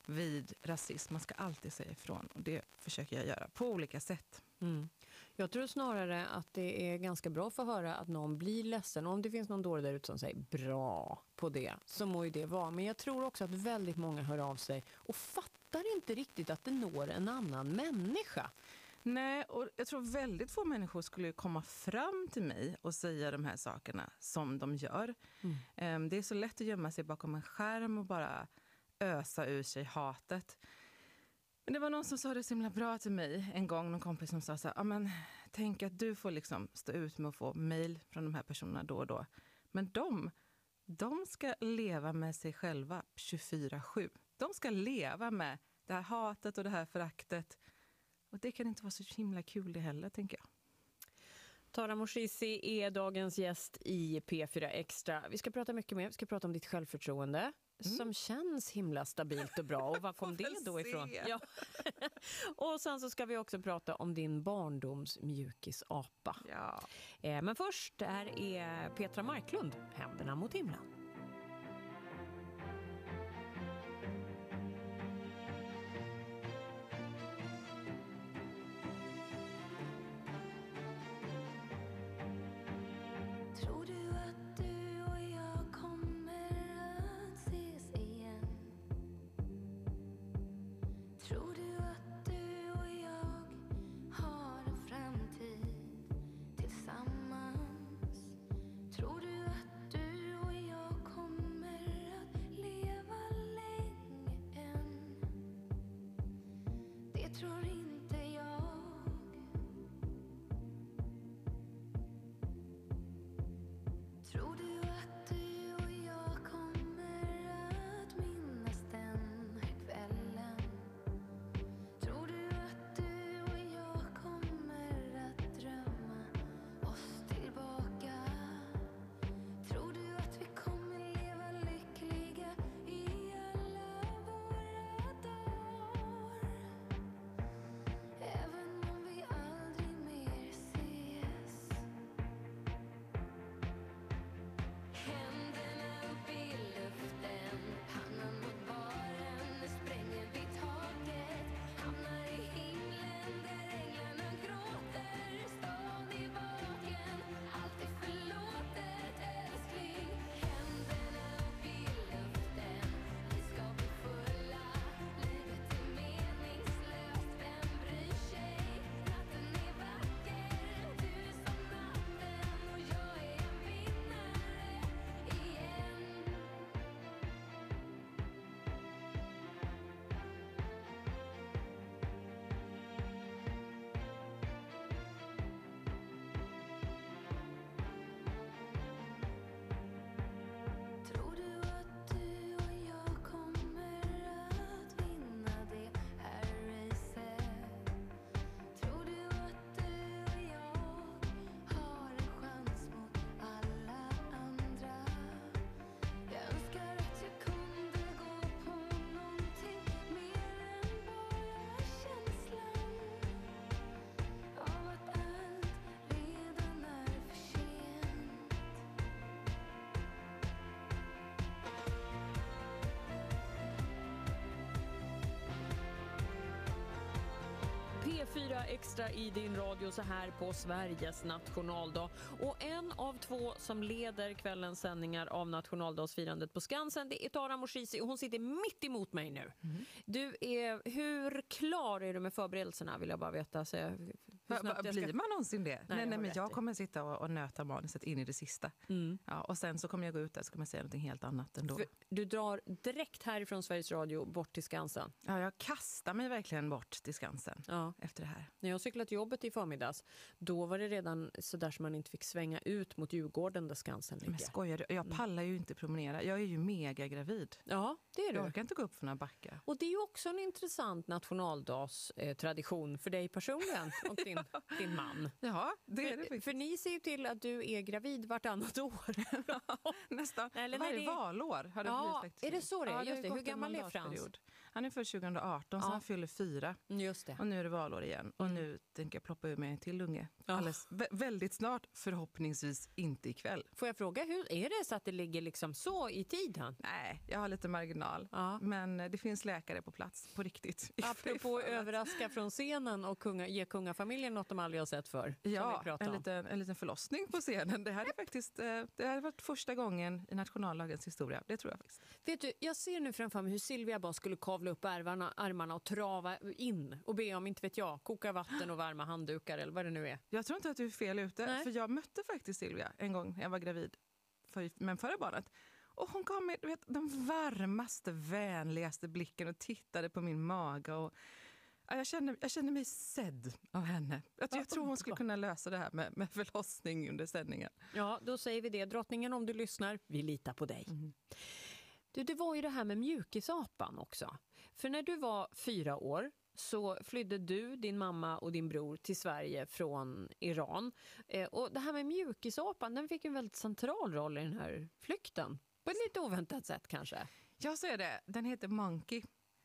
vid rasism. Man ska alltid säga ifrån. Och det försöker jag göra på olika sätt. Mm. Jag tror snarare att det är ganska bra för att höra att någon blir ledsen. Om det finns någon dåre där ute som säger bra på det, så må ju det vara. Men jag tror också att väldigt många hör av sig och fattar inte riktigt att det når en annan människa. Nej, och jag tror väldigt få människor skulle komma fram till mig och säga de här sakerna som de gör. Ehm, Det är så lätt att gömma sig bakom en skärm och bara ösa ur sig hatet. Men det var någon som sa det så himla bra till mig en gång, någon kompis som sa så här, "Ja, men tänk att du får liksom stå ut med att få mejl från de här personerna då och då. Men de, de ska leva med sig själva 24-7. De ska leva med det här hatet och det här föraktet. Och det kan inte vara så himla kul det heller, tänker jag. Tara Moshizi är dagens gäst i P4 Extra. Vi ska prata mycket mer. Vi ska prata om ditt självförtroende som känns himla stabilt och bra. Och var kom det då ifrån? Ja. och sen så ska vi också prata om din barndoms mjukisapa. Ja. Eh, Men först, där är Petra Marklund, Händerna mot himlen. P4 Extra i din radio så här på Sveriges nationaldag. Och en av två som leder kvällens sändningar av nationaldagsfirandet på Skansen det är Tara Moshizi och hon sitter mitt emot mig nu. Du är, hur klar är du med förberedelserna vill jag bara veta. Så hur snabbt jag ska- Blir man någonsin det? Nej, Nej, nej, men jag kommer sitta och, och nöta manuset in i det sista. Ja, och sen så kommer jag gå ut där så kommer jag säga något helt annat ändå. För Du drar direkt härifrån Sveriges Radio bort till Skansen. Ja, jag kastar mig verkligen bort till Skansen Ja. efter det här. När jag cyklade till jobbet i förmiddags, då var det redan så där som man inte fick svänga ut mot Djurgården där Skansen ligger. Men skojar du? Jag pallar ju inte promenera. Jag är ju mega gravid. Ja, det är du. Jag orkar inte gå upp för några backar. Och det är också en intressant nationaldagstradition för dig personligen och din, din man. Ja, det är för, det faktiskt. För ni ser ju till att du är gravid vartannat år. Nästan. Eller Varje det- valår har det Ja, blivit är det så det är? Ja, Just det. Hur gammal är Frans? Han är född 2018, så Ja. han fyller fyra. Just det. Och nu är det valår igen. Och nu tänker jag ploppa ur mig en till unge. Alldeles, vä- väldigt snart, förhoppningsvis inte ikväll. Får jag fråga, hur är det så att det ligger liksom så i tiden? Nej, jag har lite marginal. Ja. Men eh, det finns läkare på plats, på riktigt. Apropå överraska från scenen och kunga, ge kungafamiljen något de aldrig har sett för. Ja, en liten, en liten förlossning på scenen. Det här är faktiskt eh, det här varit första gången i nationallagens historia. Det tror jag faktiskt. Vet du, jag ser nu framför mig hur Silvia bara skulle kavla upp ärmarna, armarna och trava in och be om, inte vet jag, koka vatten och varma handdukar eller vad det nu är. Jag tror inte att du är fel ute. Nej. För jag mötte faktiskt Silvia en gång när jag var gravid för, med förra barnet. Och hon gav mig du vet, den varmaste, vänligaste blicken och tittade på min mage. Och, ja, jag, kände, jag kände mig sedd av henne. Jag, jag tror hon skulle kunna lösa det här med, med förlossning under sändningen. Ja, då säger vi det. Drottningen, om du lyssnar, vi litar på dig. Du, det var ju det här med mjukisapan också. För när du var fyra år så flydde du, din mamma och din bror till Sverige från Iran. Eh, och det här med mjukisapan, den fick en väldigt central roll i den här flykten. På ett lite oväntat sätt kanske. Jag säger det, den heter Monkey.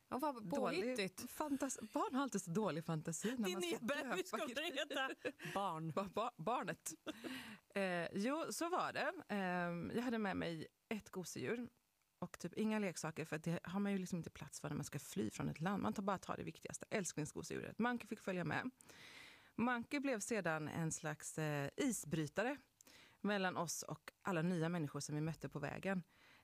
Ja, vad påhittigt. Fantas barn har alltid så dålig fantasi. När Din ska bebis kommer heta. Barn. Ba- ba- barnet. Eh, jo, så var det. Eh, jag hade med mig ett gosedjur och typ inga leksaker för det har man ju liksom inte plats för när man ska fly från ett land. Man tar bara tar det viktigaste, älsklingsgosedjuret. Manke fick följa med. Manke blev sedan en slags eh, isbrytare mellan oss och alla nya människor som vi mötte på vägen.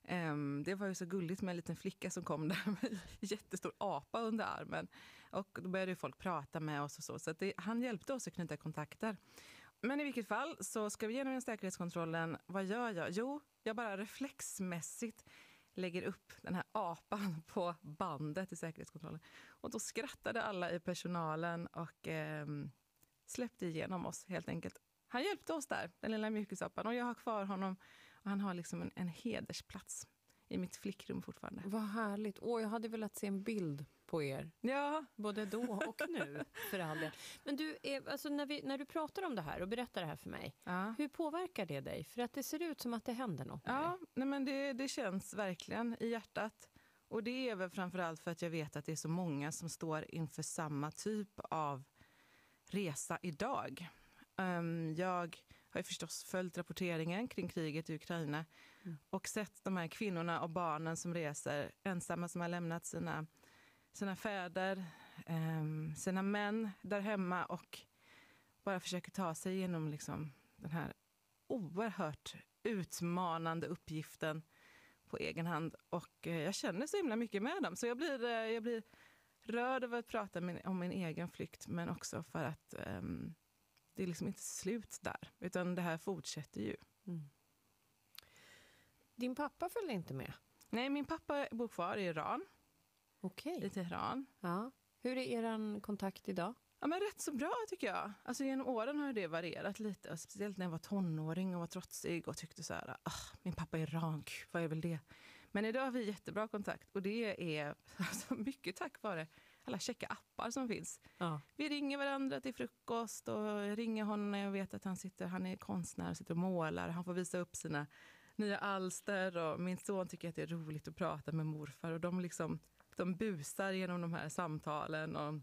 Um, det var ju så gulligt med en liten flicka som kom där med en jättestor apa under armen. Och då började ju folk prata med oss och så. Så att det, han hjälpte oss att knyta kontakter. Men i vilket fall så ska vi igenom den säkerhetskontrollen. Vad gör jag? Jo, jag bara reflexmässigt lägger upp den här apan på bandet i säkerhetskontrollen. Och då skrattade alla i personalen och eh, släppte igenom oss helt enkelt. Han hjälpte oss där, den lilla mjukisapan. Och jag har kvar honom och han har liksom en, en hedersplats i mitt flickrum fortfarande. Vad härligt. Åh, jag hade velat se en bild på er. Ja. Både då och nu, för all del. Men du, eh, alltså när, vi, när du pratar om det här och berättar det här för mig, hur påverkar det dig? För att det ser ut som att det händer något. Ja, nej men det, det känns verkligen i hjärtat. Och det är väl framförallt för att jag vet att det är så många som står inför samma typ av resa idag. Ehm, jag har ju förstås följt rapporteringen kring kriget i Ukraina och sett de här kvinnorna och barnen som reser ensamma som har lämnat sina, sina fäder, ehm, sina män där hemma och bara försöker ta sig igenom liksom den här oerhört utmanande uppgiften på egen hand. Och eh, jag känner så himla mycket med dem. Så jag blir, eh, jag blir rörd över att prata om min egen flykt men också för att ehm, det är liksom inte slut där. Utan det här fortsätter ju. Din pappa följde inte med? Nej, min pappa bor kvar i Iran. Okej. I Teheran. Ja. Hur är er kontakt idag? Ja, men rätt så bra tycker jag. Alltså, genom åren har det varierat lite. Speciellt när jag var tonåring och var trotsig och tyckte så här, ah, min pappa är gud, vad är väl det? Men idag har vi jättebra kontakt och det är alltså, mycket tack vare alla checka appar som finns. Ja. Vi ringer varandra till frukost och ringer honom när jag vet att han sitter, han är konstnär och sitter och målar. Han får visa upp sina nya alster och min son tycker att det är roligt att prata med morfar och de liksom, de busar genom de här samtalen och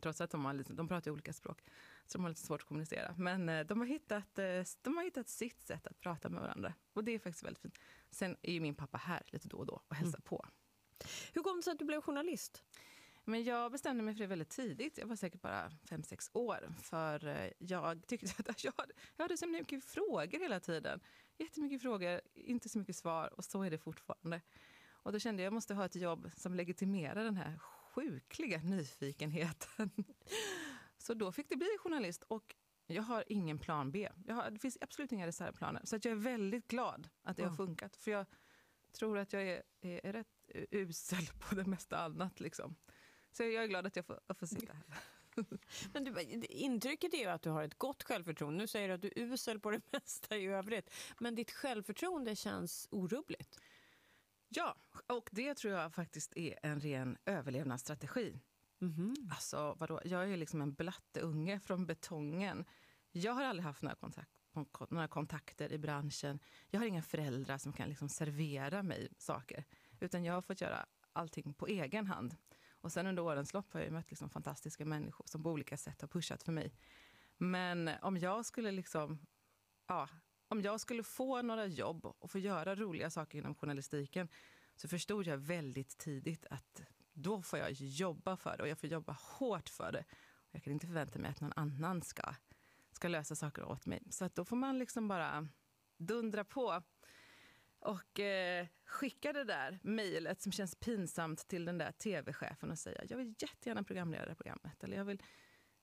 trots att de, har lite, de pratar olika språk så de har lite svårt att kommunicera. Men eh, de har, hittat, eh, de har hittat sitt sätt att prata med varandra och det är faktiskt väldigt fint. Sen är ju min pappa här lite då och då och hälsar på. Hur kom det sig att du blev journalist? Men jag bestämde mig för det väldigt tidigt. Jag var säkert bara fem sex år. För eh, jag tyckte att jag hade, jag hade så mycket frågor hela tiden. Jättemycket frågor, inte så mycket svar. Och så är det fortfarande. Och då kände jag att jag måste ha ett jobb som legitimerar den här sjukliga nyfikenheten. Så då fick det bli journalist. Och jag har ingen plan B. Jag har, det finns absolut inga reservplaner. Så att jag är väldigt glad att det har funkat. För jag tror att jag är, är, är rätt usel på det mesta annat. Liksom. Så jag är glad att jag får, jag får sitta här. Men du, intrycket är ju att du har ett gott självförtroende. Nu säger du att du är usel på det mesta i övrigt. Men ditt självförtroende känns orubbligt. Ja, och det tror jag faktiskt är en ren överlevnadsstrategi. Alltså, vadå? Jag är liksom en blatteunge från betongen. Jag har aldrig haft några, kontakt, några kontakter i branschen. Jag har inga föräldrar som kan liksom servera mig saker. Utan jag har fått göra allting på egen hand. Och sen under årens lopp har jag mött liksom fantastiska människor som på olika sätt har pushat för mig. Men om jag skulle liksom, ja, om jag skulle få några jobb och få göra roliga saker inom journalistiken så förstod jag väldigt tidigt att då får jag jobba för det och jag får jobba hårt för det. Jag kan inte förvänta mig att någon annan ska, ska lösa saker åt mig. Så att då får man liksom bara dundra på och eh, skicka det där mejlet som känns pinsamt till den där tv-chefen och säga jag vill jättegärna programleda det här programmet eller jag vill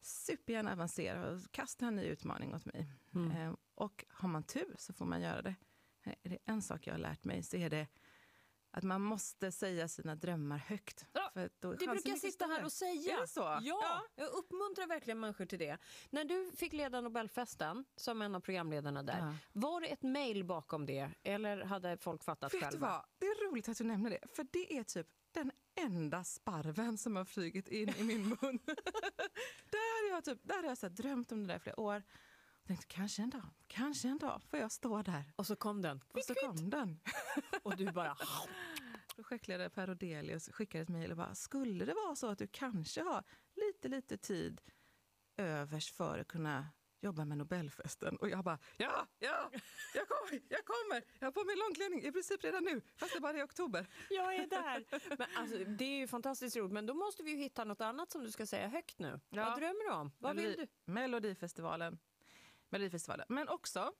supergärna avancera och kasta en ny utmaning åt mig. Eh, och har man tur så får man göra det. Eh, Är det en sak jag har lärt mig så är det att man måste säga sina drömmar högt. för då Det brukar jag sitta här och säga. Är det så? Ja, jag uppmuntrar verkligen människor till det. När du fick leda Nobelfesten som en av programledarna där, Ja. var det ett mejl bakom det eller hade folk fattat Vet du själva? vad? Det är roligt att du nämner det. För det är typ den enda sparven som har flugit in i min mun. där hade jag, typ, där hade jag så drömt om det där i flera år. Tänkte kanske en dag, kanske en dag får jag stå där. Och så kom den. Och så kom den. och du bara... Projektledare Per Odelius skickade ett mejl och bara, skulle det vara så att du kanske har lite, lite tid övers för att kunna jobba med Nobelfesten? Och jag bara, ja, ja, jag kommer, jag kommer. Jag har på mig långklänning i princip redan nu, fast det bara är oktober. Jag är där. Men alltså, det är ju fantastiskt roligt, men då måste vi ju hitta något annat som du ska säga högt nu. Ja. Vad drömmer du om? Vad vill du? Melodifestivalen. Melodifestivalen. Men också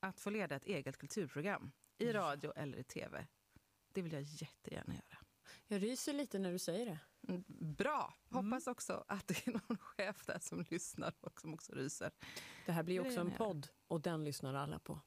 att få leda ett eget kulturprogram i radio eller i tv. Det vill jag jättegärna göra. Jag ryser lite när du säger det. Mm, Bra! Hoppas också att det är någon chef där som lyssnar och som också ryser. Det här blir också en podd och den lyssnar alla på.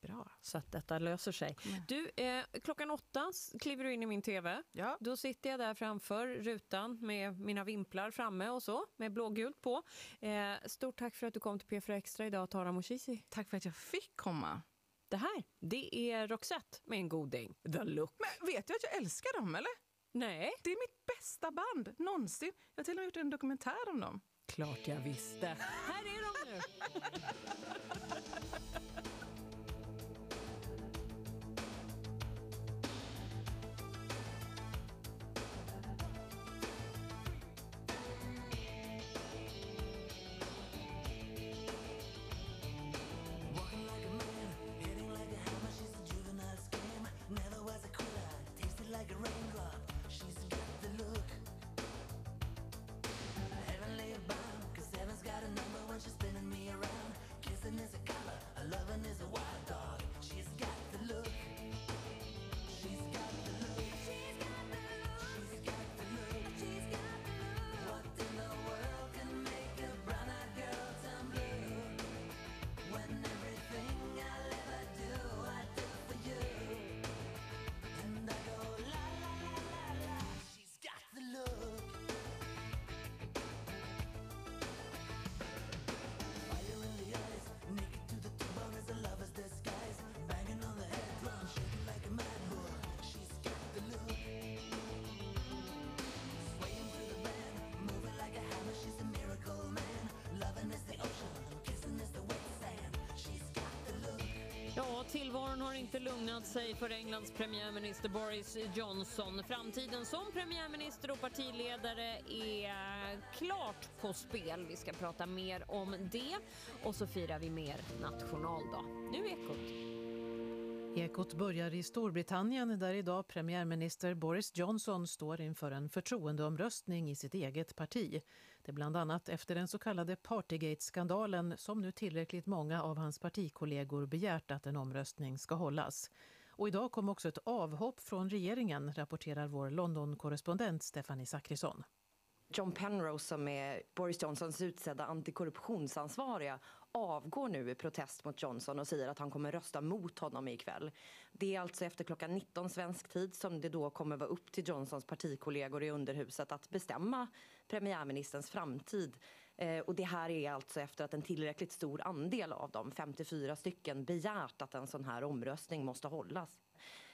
Bra. Så att detta löser sig. Du, eh, klockan åtta kliver du in i min tv. Ja. Då sitter jag där framför rutan med mina vimplar framme och så, med blågult på. Eh, stort tack för att du kom till P4 Extra idag, Tara Moshizi. Tack för att jag fick komma. Det här, det är Roxette med en goding. The Look. Men vet du att jag älskar dem eller? Nej. Det är mitt bästa band någonsin. Jag har till och med gjort en dokumentär om dem. Klart jag visste. Här är de nu. tillvaron har inte lugnat sig för Englands premiärminister Boris Johnson. Framtiden som premiärminister och partiledare är klart på spel. Vi ska prata mer om det och så firar vi mer nationaldag. Nu Ekot. Ekot börjar i Storbritannien där idag premiärminister Boris Johnson står inför en förtroendeomröstning i sitt eget parti. Det är bland annat efter den så kallade Partygate-skandalen som nu tillräckligt många av hans partikollegor begärt att en omröstning ska hållas. Och idag kom också ett avhopp från regeringen, rapporterar vår London-korrespondent Stephanie Zachrisson. John Penrose som är Boris Johnsons utsedda antikorruptionsansvariga avgår nu i protest mot Johnson och säger att han kommer rösta mot honom ikväll. Det är alltså efter klockan 19 svensk tid som det då kommer vara upp till Johnsons partikollegor i underhuset att bestämma premiärministerns framtid. Eh, och det här är alltså efter att en tillräckligt stor andel av dem, 54 stycken, begärt att en sån här omröstning måste hållas.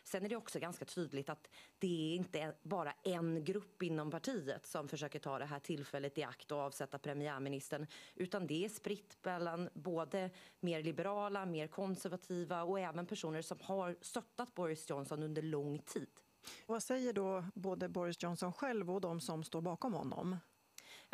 Sen är det också ganska tydligt att det är inte bara en grupp inom partiet som försöker ta det här tillfället i akt och avsätta premiärministern utan det är spritt mellan både mer liberala, mer konservativa och även personer som har stöttat Boris Johnson under lång tid. Vad säger då både Boris Johnson själv och de som står bakom honom?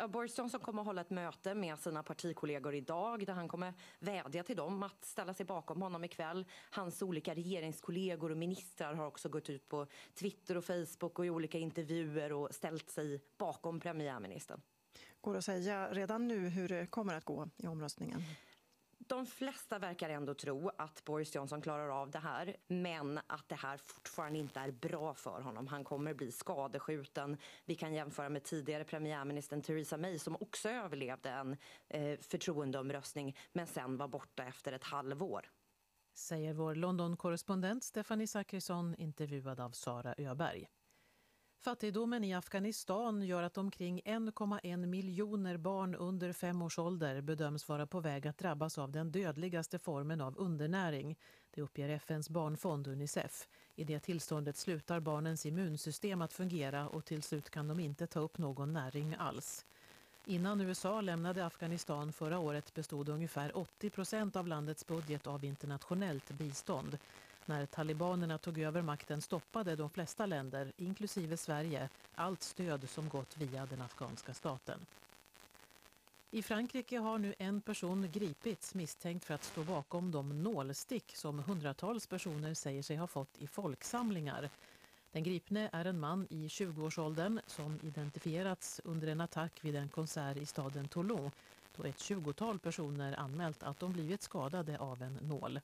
Boris Johnson kommer att hålla ett möte med sina partikollegor idag där han kommer vädja till dem att ställa sig bakom honom ikväll. Hans olika regeringskollegor och ministrar har också gått ut på Twitter och Facebook och i olika intervjuer och ställt sig bakom premiärministern. Går det att säga redan nu hur det kommer att gå i omröstningen? De flesta verkar ändå tro att Boris Johnson klarar av det här men att det här fortfarande inte är bra för honom. Han kommer bli skadeskjuten. Vi kan jämföra med tidigare premiärministern Theresa May som också överlevde en eh, förtroendeomröstning men sen var borta efter ett halvår. Säger vår London-korrespondent Stephanie Zachrisson intervjuad av Sara Öberg. Fattigdomen i Afghanistan gör att omkring 1,1 miljoner barn under fem års ålder bedöms vara på väg att drabbas av den dödligaste formen av undernäring. Det uppger FNs barnfond Unicef. I det tillståndet slutar barnens immunsystem att fungera och till slut kan de inte ta upp någon näring alls. Innan USA lämnade Afghanistan förra året bestod ungefär 80 procent av landets budget av internationellt bistånd. När talibanerna tog över makten stoppade de flesta länder, inklusive Sverige, allt stöd som gått via den afghanska staten. I Frankrike har nu en person gripits misstänkt för att stå bakom de nålstick som hundratals personer säger sig ha fått i folksamlingar. Den gripne är en man i 20-årsåldern som identifierats under en attack vid en konsert i staden Toulon då ett 20-tal personer anmält att de blivit skadade av en nål.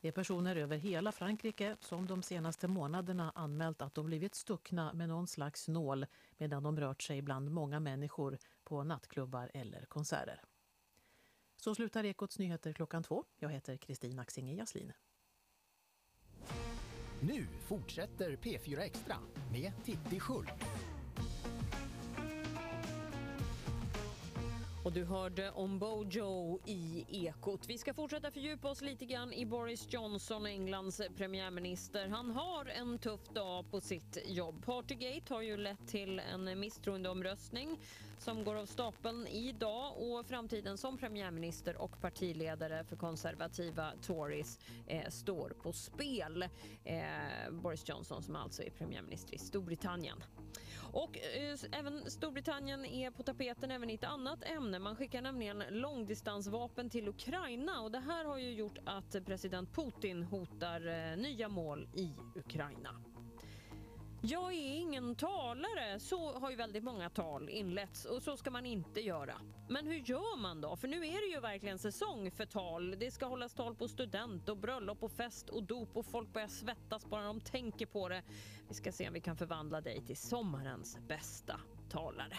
Det är personer över hela Frankrike som de senaste månaderna anmält att de blivit stuckna med någon slags nål medan de rört sig bland många människor på nattklubbar eller konserter. Så slutar Ekots nyheter klockan två. Jag heter Kristin Axinge Jaslin. Nu fortsätter P4 Extra med Titti Schultz. Och du hörde om Bojo i Ekot. Vi ska fortsätta fördjupa oss lite grann i Boris Johnson, Englands premiärminister. Han har en tuff dag på sitt jobb. Partygate har ju lett till en misstroendeomröstning som går av stapeln idag och framtiden som premiärminister och partiledare för konservativa Tories eh, står på spel. Eh, Boris Johnson som alltså är premiärminister i Storbritannien. Och eh, även Storbritannien är på tapeten även i ett annat ämne. Man skickar nämligen långdistansvapen till Ukraina och det här har ju gjort att president Putin hotar eh, nya mål i Ukraina. Jag är ingen talare, så har ju väldigt många tal inletts och så ska man inte göra. Men hur gör man då? För nu är det ju verkligen säsong för tal. Det ska hållas tal på student och bröllop och fest och dop och folk börjar svettas bara de tänker på det. Vi ska se om vi kan förvandla dig till sommarens bästa talare.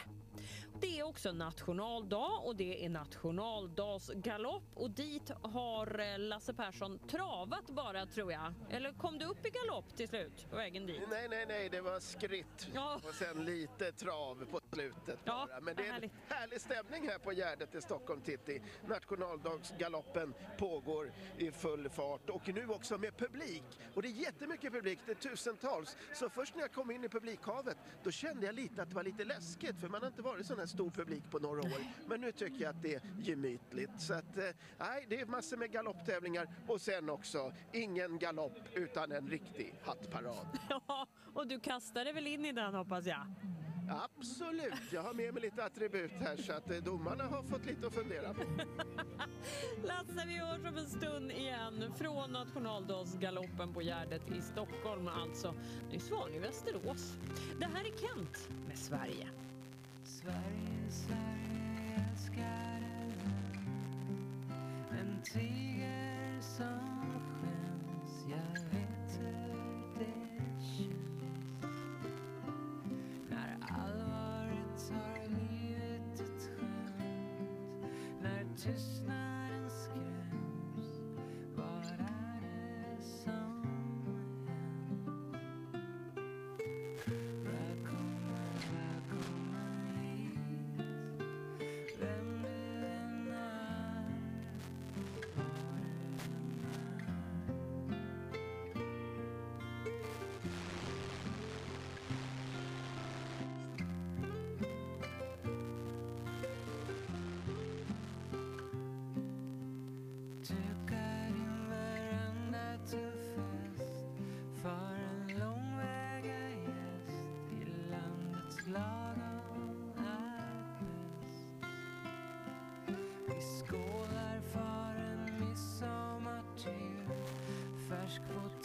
Det är också nationaldag och det är nationaldagsgalopp och dit har eh, Lasse Persson travat bara tror jag. Eller kom du upp i galopp till slut på vägen dit? Nej, nej, nej, det var skritt och sen lite trav på slutet bara. Men det är en härligt. härlig stämning här på Gärdet i Stockholm, Titti. Nationaldagsgaloppen pågår i full fart och nu också med publik. Och det är jättemycket publik, det är tusentals. Så först när jag kom in i publikhavet, då kände jag lite att det var lite läskigt för man har inte varit sån här stor publik på några år. Men nu tycker jag att det är gemytligt. Så att, eh, nej, det är massor med galopptävlingar och sen också ingen galopp utan en riktig hattparad. Ja, och du kastade väl in i den hoppas jag? Absolut, jag har med mig lite attribut här så att eh, domarna har fått lite att fundera på. Lasse, vi hörs om en stund igen från nationaldagsgaloppen på Gärdet i Stockholm alltså. Nyss var ni i Västerås. Det här är Kent med Sverige. Sverige, Sverige älskar en tiger som skäms Jag vet hur det känns När allvaret tar livet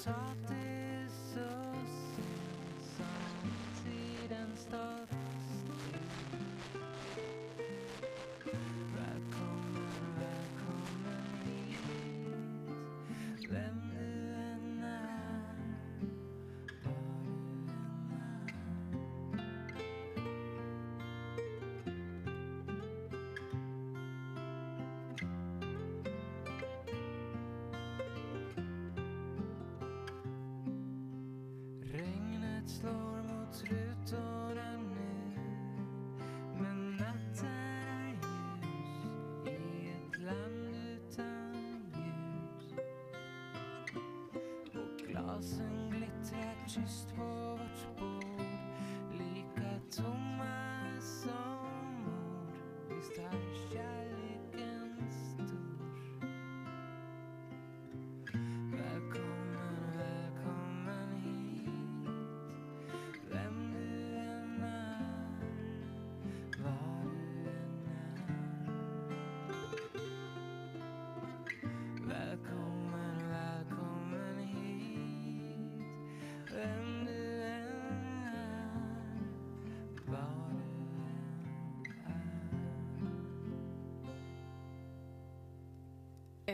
potatis och sill samtidens tiden just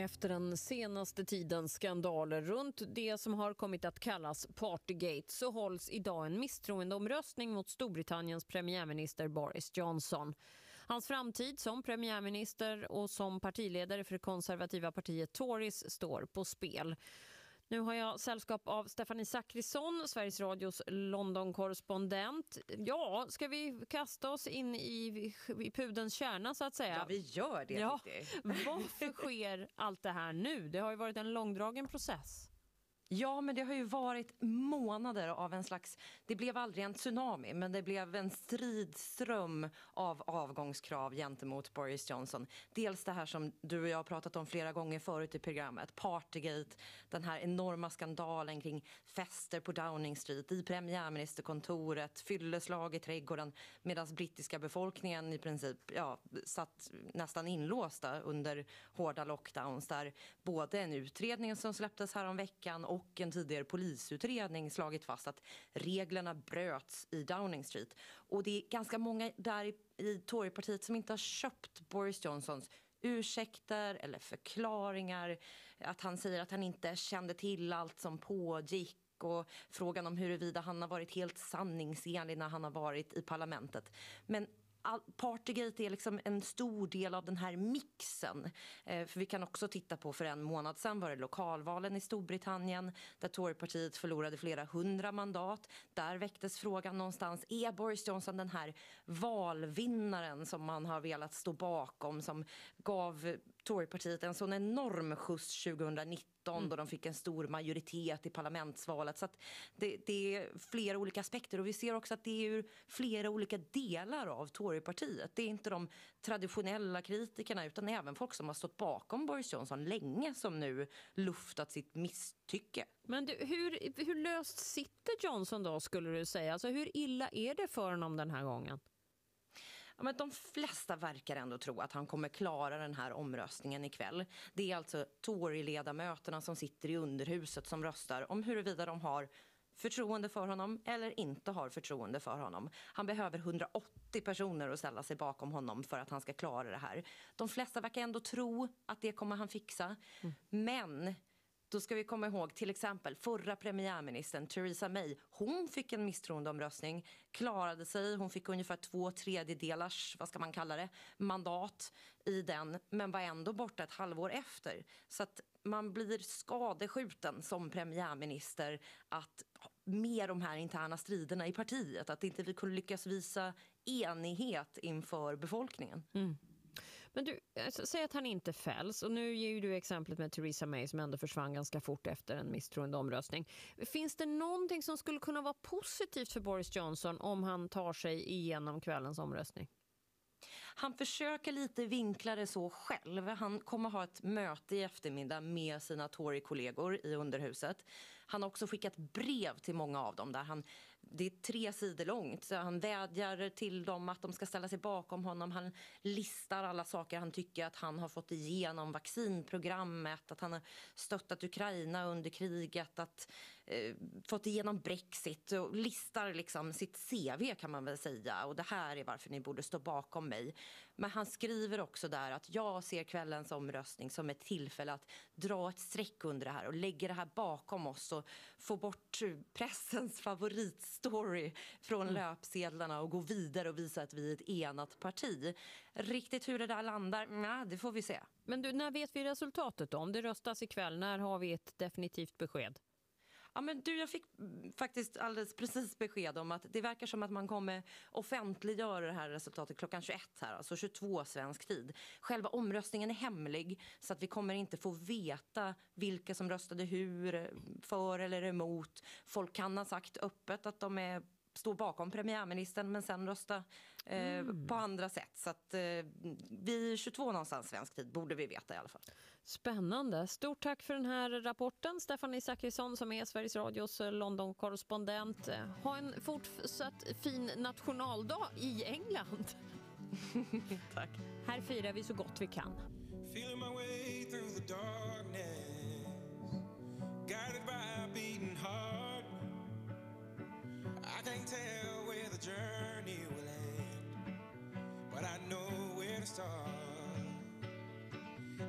Efter den senaste tidens skandaler runt det som har kommit att kallas Partygate så hålls idag en misstroendeomröstning mot Storbritanniens premiärminister Boris Johnson. Hans framtid som premiärminister och som partiledare för det konservativa partiet Tories står på spel. Nu har jag sällskap av Stephanie Zackrisson, Sveriges Radios London-korrespondent. Ja, ska vi kasta oss in i, i pudens kärna så att säga? Ja, vi gör det, Ja. Varför sker allt det här nu? Det har ju varit en långdragen process. Ja, men det har ju varit månader av en slags... Det blev aldrig en tsunami, men det blev en stridström av avgångskrav gentemot Boris Johnson. Dels det här som du och jag har pratat om flera gånger förut i programmet, Partygate, den här enorma skandalen kring fester på Downing Street, i premiärministerkontoret, fylleslag i trädgården, medan brittiska befolkningen i princip ja, satt nästan inlåsta under hårda lockdowns där både en utredning som släpptes här om veckan och en tidigare polisutredning slagit fast att reglerna bröts i Downing Street. Och det är ganska många där i, i Torypartiet som inte har köpt Boris Johnsons ursäkter eller förklaringar. Att han säger att han inte kände till allt som pågick och frågan om huruvida han har varit helt sanningsenlig när han har varit i parlamentet. Men Partygate är liksom en stor del av den här mixen. Eh, för vi kan också titta på för en månad sen, var det lokalvalen i Storbritannien där Torypartiet förlorade flera hundra mandat. Där väcktes frågan någonstans, är Boris Johnson den här valvinnaren som man har velat stå bakom som gav Torypartiet en sån enorm skjuts 2019 då de fick en stor majoritet i parlamentsvalet. Så det, det är flera olika aspekter och vi ser också att det är ur flera olika delar av Torypartiet. Det är inte de traditionella kritikerna utan även folk som har stått bakom Boris Johnson länge som nu luftat sitt misstycke. Men du, hur, hur löst sitter Johnson då skulle du säga? Alltså hur illa är det för honom den här gången? Ja, men de flesta verkar ändå tro att han kommer klara den här omröstningen ikväll. Det är alltså Tory-ledamöterna som sitter i underhuset som röstar om huruvida de har förtroende för honom eller inte har förtroende för honom. Han behöver 180 personer att ställa sig bakom honom för att han ska klara det här. De flesta verkar ändå tro att det kommer han fixa. Men då ska vi komma ihåg till exempel förra premiärministern Theresa May. Hon fick en misstroendeomröstning, klarade sig. Hon fick ungefär två tredjedelars, vad ska man kalla det, mandat i den. Men var ändå borta ett halvår efter. Så att man blir skadeskjuten som premiärminister att med de här interna striderna i partiet. Att inte vi kunde lyckas visa enighet inför befolkningen. Mm. Men du, alltså, säg att han inte fälls och nu ger ju du exemplet med Theresa May som ändå försvann ganska fort efter en misstroendeomröstning. Finns det någonting som skulle kunna vara positivt för Boris Johnson om han tar sig igenom kvällens omröstning? Han försöker lite vinkla det så själv. Han kommer ha ett möte i eftermiddag med sina Tory-kollegor i underhuset. Han har också skickat brev till många av dem där han det är tre sidor långt. Så han vädjar till dem att de ska ställa sig bakom honom. Han listar alla saker han tycker att han har fått igenom. Vaccinprogrammet, att han har stöttat Ukraina under kriget, att eh, fått igenom Brexit. Och listar liksom sitt CV kan man väl säga. Och det här är varför ni borde stå bakom mig. Men han skriver också där att jag ser kvällens omröstning som ett tillfälle att dra ett streck under det här och lägga det här bakom oss och få bort pressens favoritstory från löpsedlarna och gå vidare och visa att vi är ett enat parti. Riktigt hur det där landar, nej, det får vi se. Men du, när vet vi resultatet då? Om det röstas ikväll, när har vi ett definitivt besked? Ja, men du, jag fick mm, faktiskt alldeles precis besked om att det verkar som att man kommer offentliggöra det här resultatet klockan 21 här, alltså 22 svensk tid. Själva omröstningen är hemlig så att vi kommer inte få veta vilka som röstade hur, för eller emot. Folk kan ha sagt öppet att de är står bakom premiärministern men sen rösta eh, på andra sätt. Så att eh, vid 22 någonstans svensk tid borde vi veta i alla fall. Spännande. Stort tack för den här rapporten, Stephanie Zachrisson som är Sveriges Radios eh, London-korrespondent. Eh, Ha en fortsatt fin nationaldag i England. tack. Här firar vi så gott vi kan. Feeling my way through the darkness, guided by a beating heart. I can't tell where the journey will end, but I know where to start.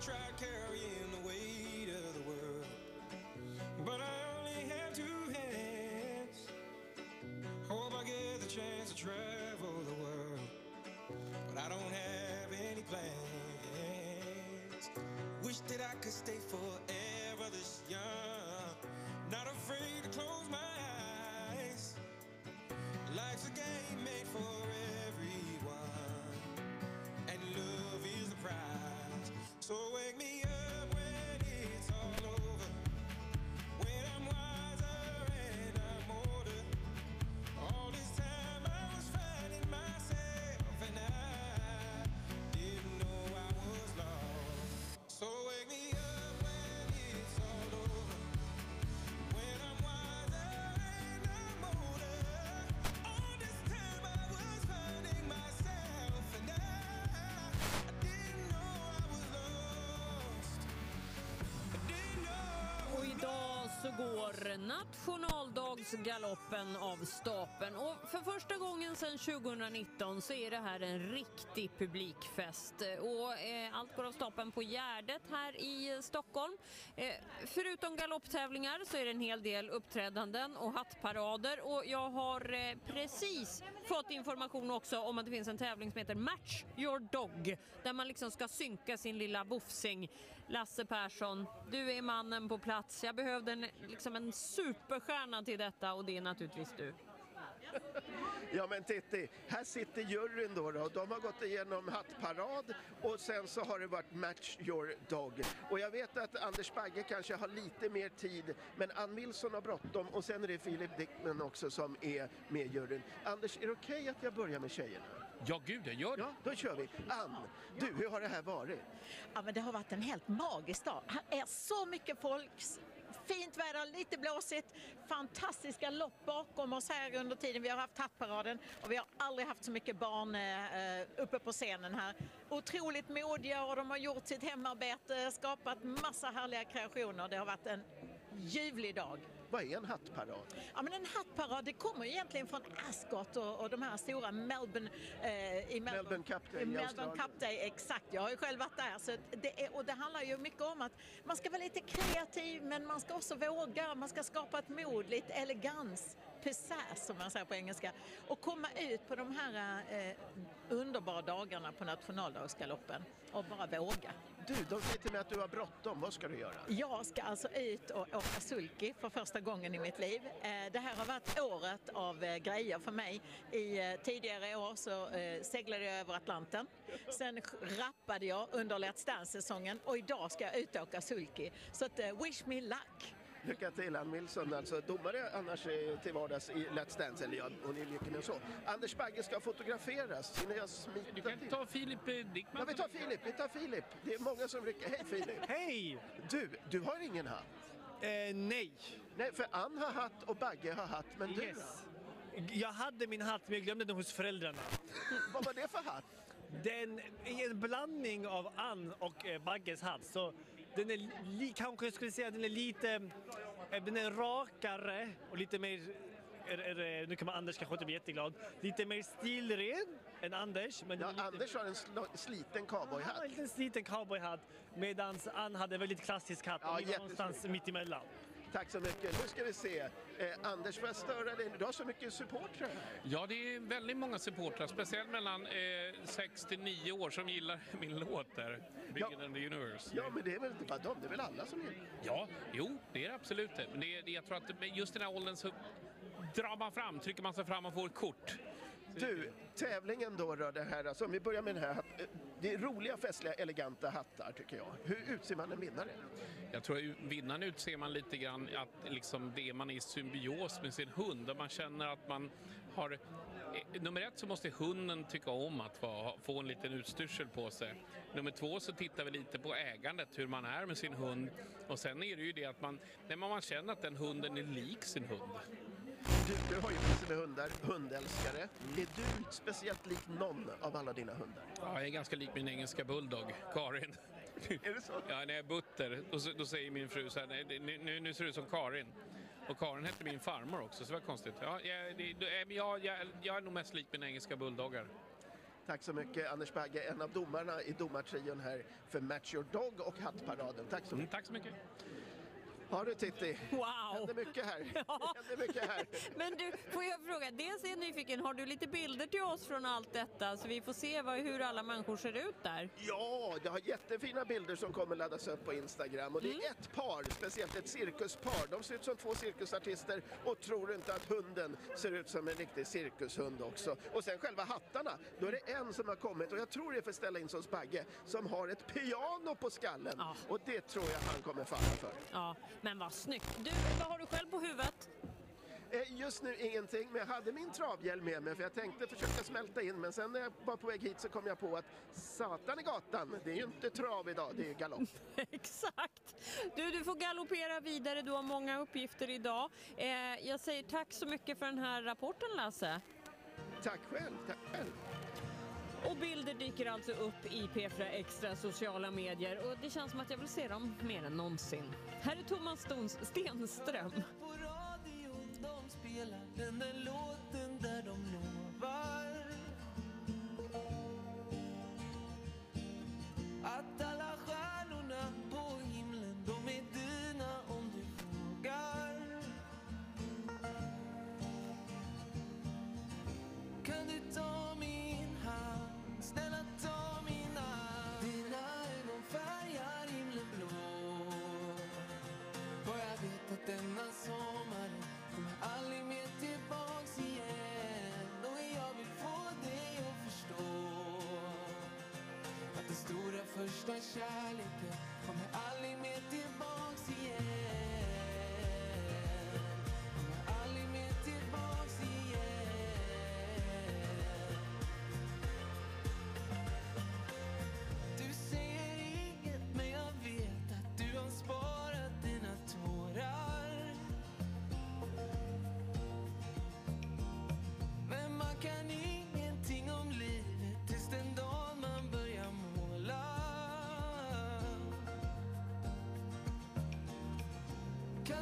tried carrying the weight of the world, but I only have two hands. Hope I get the chance to travel the world, but I don't have any plans. Wish that I could stay forever går nationaldagsgaloppen av stapeln. Och för första gången sedan 2019 så är det här en riktig publikfest. Och eh, allt går av stapeln på Gärdet här i eh, Stockholm. Eh, förutom galopptävlingar så är det en hel del uppträdanden och hattparader. Och jag har eh, precis fått information också om att det finns en tävling som heter Match Your Dog. Där man liksom ska synka sin lilla boffsing. Lasse Persson, du är mannen på plats. Jag behövde en, liksom en superstjärna till detta och det är naturligtvis du. Ja men Titti, här sitter juryn då, då. De har gått igenom hattparad och sen så har det varit Match Your Dog. Och jag vet att Anders Bagge kanske har lite mer tid, men Ann Wilson har bråttom och sen är det Filip Dickman också som är med i juryn. Anders, är det okej att jag börjar med tjejerna? Ja, gud, jag gör det. Ja, då kör vi. Ann, du, hur har det här varit? Ja, men det har varit en helt magisk dag. Här är så mycket folk, fint väder, lite blåsigt, fantastiska lopp bakom oss här under tiden vi har haft hattparaden och vi har aldrig haft så mycket barn eh, uppe på scenen här. Otroligt modiga och de har gjort sitt hemarbete, skapat massa härliga kreationer. Det har varit en ljuvlig dag. Vad är en hattparad? Ja, men en hattparad det kommer egentligen från Ascot och, och de här stora Melbourne... Eh, i Melbourne Cup Day i Melbourne. Cup Day, exakt. Jag har ju själv varit där. Så det är, och det handlar ju mycket om att man ska vara lite kreativ men man ska också våga. Man ska skapa ett mod, lite elegans, pizzazz som man säger på engelska. Och komma ut på de här eh, underbara dagarna på nationaldagsgaloppen och bara våga. Du, de säger till mig att du har bråttom. Vad ska du göra? Jag ska alltså ut och åka sulky för första gången i mitt liv. Eh, Det här har varit året av eh, grejer för mig. I eh, tidigare år så eh, seglade jag över Atlanten. Sen rappade jag under Let's Dance-säsongen och idag ska jag ut och åka sulky. Så att, eh, wish me luck! Lycka till Ann Wilson, alltså domare annars till vardags i Let's Dance, eller ja, hon är mycket mer så. Anders Bagge ska fotograferas. Hinner jag smita Du kan ta Filip eh, Dickman. Ja, vi tar Filip, vi tar Filip. Det är många som rycker. Hej Filip! Hej! Du, du har ingen hatt? Eh, nej. Nej, för Ann har hatt och Bagge har hatt, men du Yes. Jag hade min hatt men jag glömde den hos föräldrarna. Vad var det för hatt? Den är en blandning av Ann och eh, Bagges hatt. Så den är li, kanske jag skulle säga den är lite eh, den är rakare och lite mer är, är, nu kommer Anders kanske inte bli jätteglad. Lite mer stilren än Anders. Men Ja, lite, Anders har en sl- sliten han cowboyhatt. har en liten sliten cowboyhatt medan Ann hade en väldigt klassisk hatt. Ja, någonstans mitt emellan. Tack så mycket. Nu ska vi se. Eh, Anders, får jag störa dig? Du har så mycket supportrar här. Ja, det är väldigt många supportrar, speciellt mellan eh, 6 till 9 år som gillar min låt där, Bigger than the universe. Ja, men det är väl inte bara dem, det är väl alla som gillar Ja, jo, det är det absolut. Men det, det, jag tror att just den här åldern så drar man fram, trycker man sig fram och får ett kort. Du, tävlingen då, då det här, alltså, om vi börjar med den här, det är roliga, festliga, eleganta hattar tycker jag. Hur utser man en vinnare? Jag tror att vinnaren utser man lite grann att liksom det man är i symbios med sin hund. Där man känner att man har... eh, Nummer ett så måste hunden tycka om att få en liten utstyrsel på sig. Nummer två så tittar vi lite på ägandet, hur man är med sin hund. Och sen är det ju det att man, när man känner att den hunden är lik sin hund. Du, du har ju massor med hundar, hundälskare. Är du speciellt lik någon av alla dina hundar? Ja, jag är ganska lik min engelska bulldog, Karin. Är det så? Ja, när jag är butter, då, då säger min fru så här, "Nej, det- nu, nu, nu ser du ut som Karin. Och Karin hette min farmor också, så det var konstigt. Ja, jag, jag, jag, jag är nog mest lik mina engelska bulldoggar. Tack så mycket Anders Bagge, en av domarna i domartrion här för Match Your Dog och Hattparaden. Tack så mycket. tack så mycket. Ja du Titti, Wow! händer mycket här. Händer mycket här. Men du, får jag fråga, dels är jag nyfiken, har du lite bilder till oss från allt detta så vi får se vad, hur alla människor ser ut där? Ja, jag har jättefina bilder som kommer laddas upp på Instagram och det är ett par, speciellt ett cirkuspar. De ser ut som två cirkusartister och tror inte att hunden ser ut som en riktig cirkushund också. Och sen själva hattarna, då är det en som har kommit och jag tror det är för Stella Inssons Bagge som har ett piano på skallen och det tror jag han kommer falla för. Ja, men vad snyggt. Du, vad har du själv på huvudet? Eh, Just nu ingenting, men jag hade min travhjälm med mig för jag tänkte försöka smälta in men sen när jag var på väg hit så kom jag på att satan i gatan, det är ju inte trav idag, det är ju galopp. Exakt! Du, du får galoppera vidare, du har många uppgifter idag. Eh, jag säger tack så mycket för den här rapporten Lasse. Tack själv, tack själv. Och bilder dyker alltså upp i P4 Extra sociala medier och det känns som att jag vill se dem mer än någonsin. Här är Thomas Stons Stenström. Stora första kärleken.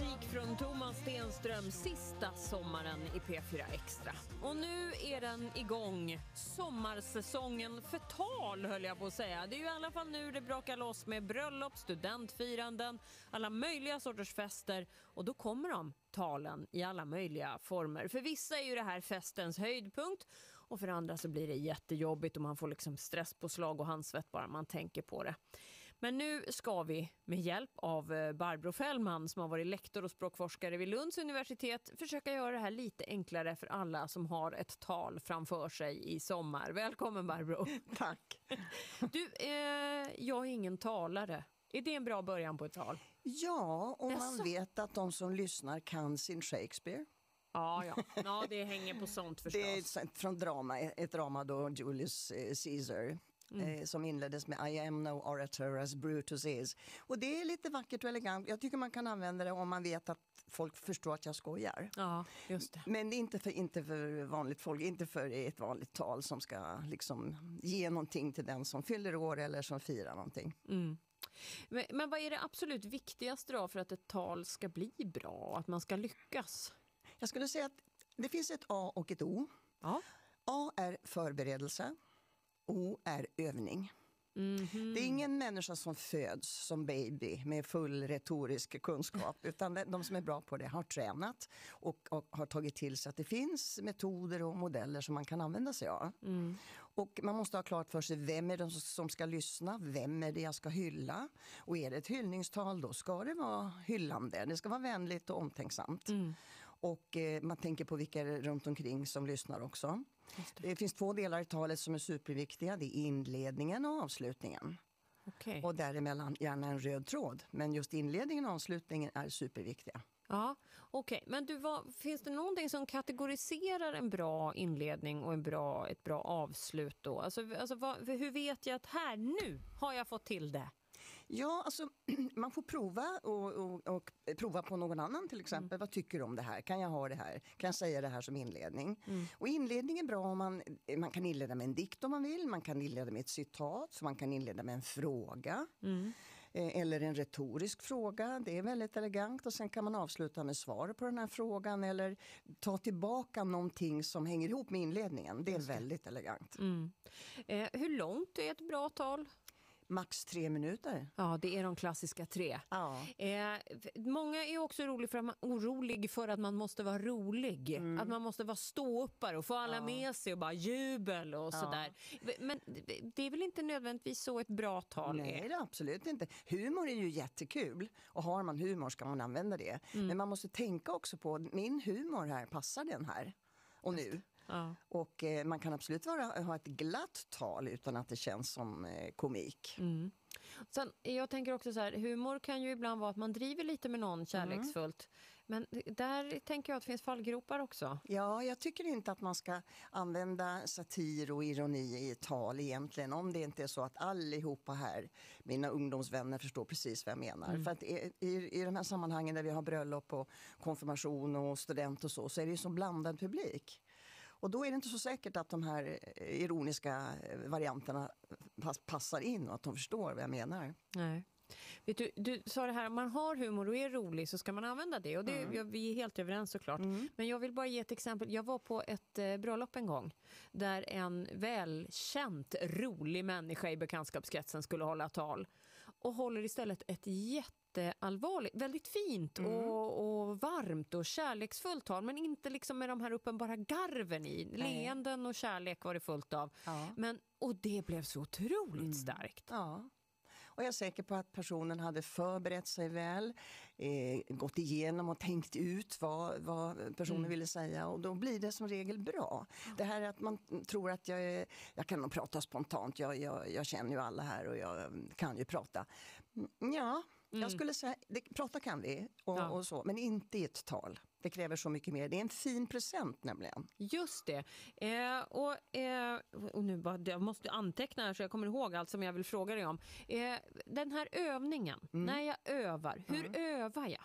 musik från Thomas Stenström, sista sommaren i P4 Extra. Och nu är den igång. Sommarsäsongen för tal höll jag på att säga. Det är ju i alla fall nu det brakar loss med bröllop, studentfiranden, alla möjliga sorters fester. Och då kommer de, talen, i alla möjliga former. För vissa är ju det här festens höjdpunkt och för andra så blir det jättejobbigt och man får liksom stresspåslag och handsvett bara man tänker på det. Men nu ska vi med hjälp av eh, Barbro Fällman som har varit lektor och språkforskare vid Lunds universitet försöka göra det här lite enklare för alla som har ett tal framför sig i sommar. Välkommen Barbro! Tack! Du, eh, jag är ingen talare. Är det en bra början på ett tal? Ja, om man Jaså? vet att de som lyssnar kan sin Shakespeare. Ja, ja. ja det hänger på sånt förstås. Det är ett- från drama, ett drama då Julius eh, Caesar. Mm. Eh, som inleddes med I am no orator as Brutus is. Och det är lite vackert och elegant. Jag tycker man kan använda det om man vet att folk förstår att jag skojar. Ja, just det. Men inte för, inte för vanligt folk, inte för ett vanligt tal som ska liksom ge någonting till den som fyller år eller som firar någonting. Mm. Men, men vad är det absolut viktigaste då för att ett tal ska bli bra, att man ska lyckas? Jag skulle säga att det finns ett A och ett O. A är förberedelse, O är övning. Det är ingen människa som föds som baby med full retorisk kunskap utan de- som är bra på det har tränat och, och har tagit till sig att det finns metoder och modeller som man kan använda sig av. Och man måste ha klart för sig vem är det som- ska lyssna, vem är det jag ska hylla. Och är det ett hyllningstal då ska det vara hyllande, det ska vara vänligt och omtänksamt. Och eh, man tänker på vilka runt omkring som lyssnar också. Det. finns två delar i talet som är superviktiga. Det är inledningen och avslutningen. Okej. Och däremellan gärna en röd tråd. Men just inledningen och avslutningen är superviktiga. Ja, okej. Men du, vad, finns det någonting som kategoriserar en bra inledning och en bra, ett bra avslut då? Alltså, alltså vad, hur vet jag att här, nu har jag fått till det? Ja, alltså man får prova och, och, och prova på någon annan till exempel. Vad tycker du om det här? Kan jag ha det här? Kan jag säga det här som inledning? Och inledning är bra om man, man kan inleda med en dikt om man vill. Man kan inleda med ett citat. Så man kan inleda med en fråga. Eh, Eller en retorisk fråga, det är väldigt elegant och sen kan man avsluta med svar på den här frågan eller ta tillbaka någonting som hänger ihop med inledningen. Det är väldigt elegant. Mm. Eh, hur långt är ett bra tal? Max tre minuter. Ja, det är de klassiska tre. Ja. Eh, många är också orolig för, att man, orolig för att man måste vara rolig. Mm. Att man måste vara ståuppare och få alla med sig och bara jubel och Ja. sådär. Men det är väl inte nödvändigtvis så ett bra tal Nej, är? är absolut inte. Humor är ju jättekul och har man humor ska man använda det. Mm. Men man måste tänka också på, min humor här, passar den här och nu? Ja. Och eh, man kan absolut vara, ha ett glatt tal utan att det känns som eh, komik. Mm. Sen, jag tänker också så här, humor kan ju ibland vara att man driver lite med någon kärleksfullt. Men där tänker jag att det finns fallgropar också. Ja, jag tycker inte att man ska använda satir och ironi i ett tal egentligen. Om det inte är så att allihopa här, mina ungdomsvänner, förstår precis vad jag menar. Mm. För att i, i, i de här sammanhangen där vi har bröllop och konfirmation och student och så, så är det ju så blandad publik. Och då är det inte så säkert att de här eh, ironiska eh, varianterna pass, passar in och att de förstår vad jag menar. Nej. Vet du, du sa det här, om man har humor och är rolig så ska man använda det. Och det Mm. ja, vi är helt överens såklart. Men jag vill bara ge ett exempel. Jag var på ett eh, bröllop en gång där en välkänt rolig människa i bekantskapskretsen skulle hålla tal och håller istället ett jätteallvarligt, väldigt fint Mm. och, och varmt och kärleksfullt tal men inte liksom med de här uppenbara garven i. Leenden och kärlek var det fullt av. Men, och det blev så otroligt starkt. Mm. Ja. Och jag är säker på att personen hade förberett sig väl, eh, gått igenom och tänkt ut vad, vad personen Mm. ville säga och då blir det som regel bra. Det här att man tror att jag, är, jag kan nog prata spontant, jag, jag, jag känner ju alla här och jag kan ju prata. Mm, Ja, jag skulle säga, det, prata kan vi och, och så, men inte i ett tal. Det kräver så mycket mer. Det är en fin present nämligen. Just det. Eh, och, eh, och nu bara, jag måste anteckna här så jag kommer ihåg allt som jag vill fråga dig om. Eh, den här övningen, när jag övar, hur övar jag?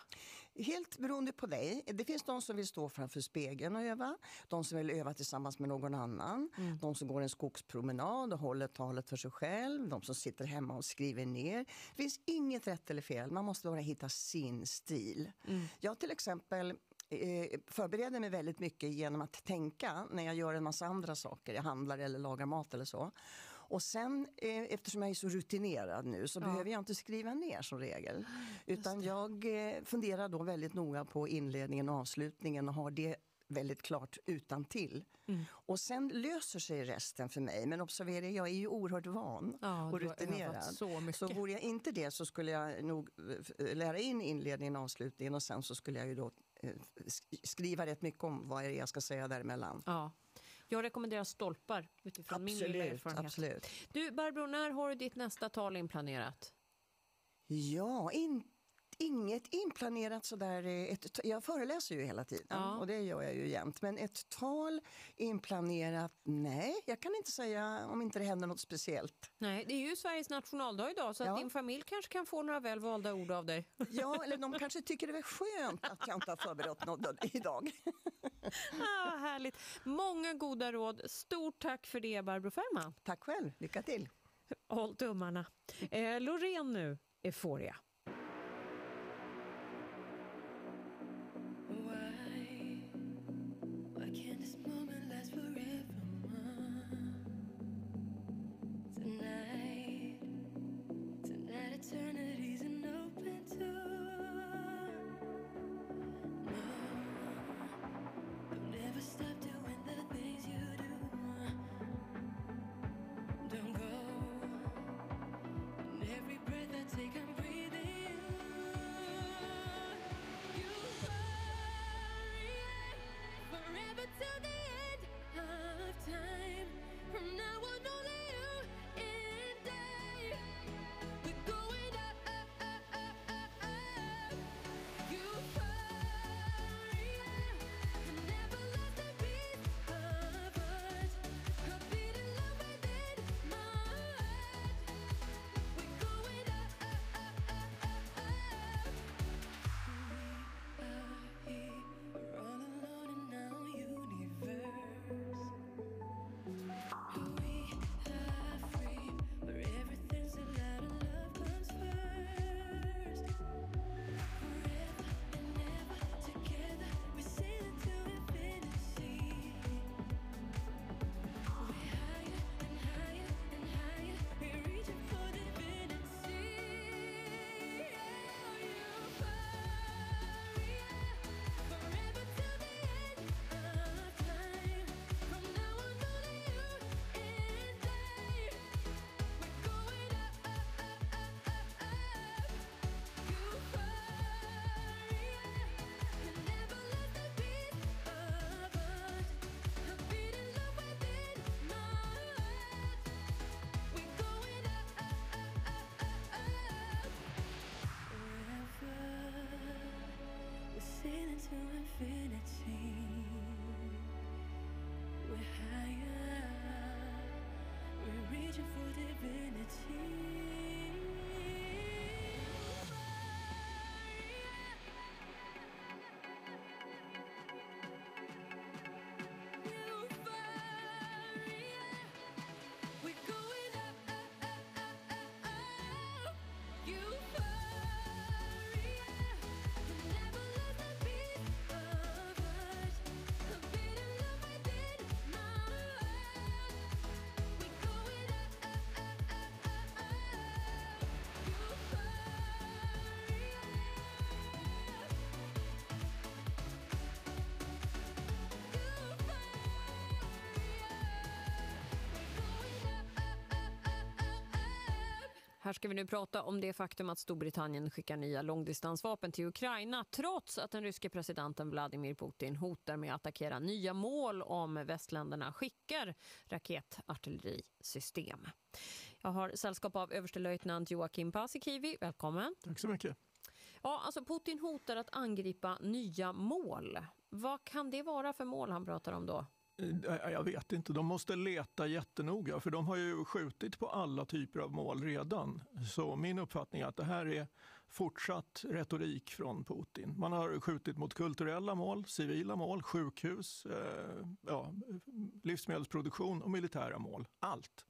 Helt beroende på dig. Det finns de som vill stå framför spegeln och öva. De som vill öva tillsammans med någon annan. De som går en skogspromenad och håller talet för sig själv. De som sitter hemma och skriver ner. Det finns inget rätt eller fel. Man måste bara hitta sin stil. Jag till exempel förbereder mig väldigt mycket genom att tänka när jag gör en massa andra saker. Jag handlar eller lagar mat eller så. Och sen eh, eftersom jag är så rutinerad nu så Ja. behöver jag inte skriva ner som regel. Utan jag eh, funderar då väldigt noga på inledningen och avslutningen och har det väldigt klart utan till. Mm. Och sen löser sig resten för mig. Men observera, jag är ju oerhört van Ja, och rutinerad. så mycket. så vore jag inte det så skulle jag nog eh, lära in inledningen och avslutningen och sen så skulle jag ju då eh, skriva rätt mycket om vad det jag ska säga däremellan. Ja. Jag rekommenderar stolpar utifrån min lilla Absolut, erfarenhet. absolut. Du Barbro, när har du ditt nästa tal inplanerat? Ja, in, inget inplanerat sådär. eh, Ett, jag föreläser ju hela tiden Ja. och det gör jag ju jämt. Men ett tal inplanerat, nej, jag kan inte säga om inte det händer något speciellt. Nej, det är ju Sveriges nationaldag idag så Ja. att din familj kanske kan få några väl valda ord av dig. Ja, eller de kanske tycker det är skönt att jag inte har förberett något idag. ah, härligt. Många goda råd. Stort tack för det Barbro Fällman. Tack själv, lycka till. Håll tummarna. Eh, Loreen nu, Euphoria. Här ska vi nu prata om det faktum att Storbritannien skickar nya långdistansvapen till Ukraina trots att den ryske presidenten Vladimir Putin hotar med att attackera nya mål om västländerna skickar raketartillerisystem. Jag har sällskap av överstelöjtnant Joakim Paasikivi. Välkommen. Tack så mycket. Ja, alltså Putin hotar att angripa nya mål. Vad kan det vara för mål han pratar om då? Eh, jag vet inte, de måste leta jättenoga för de har ju skjutit på alla typer av mål redan. Så min uppfattning är att det här är fortsatt retorik från Putin. Man har skjutit mot kulturella mål, civila mål, sjukhus, eh, ja, livsmedelsproduktion och militära mål. Allt.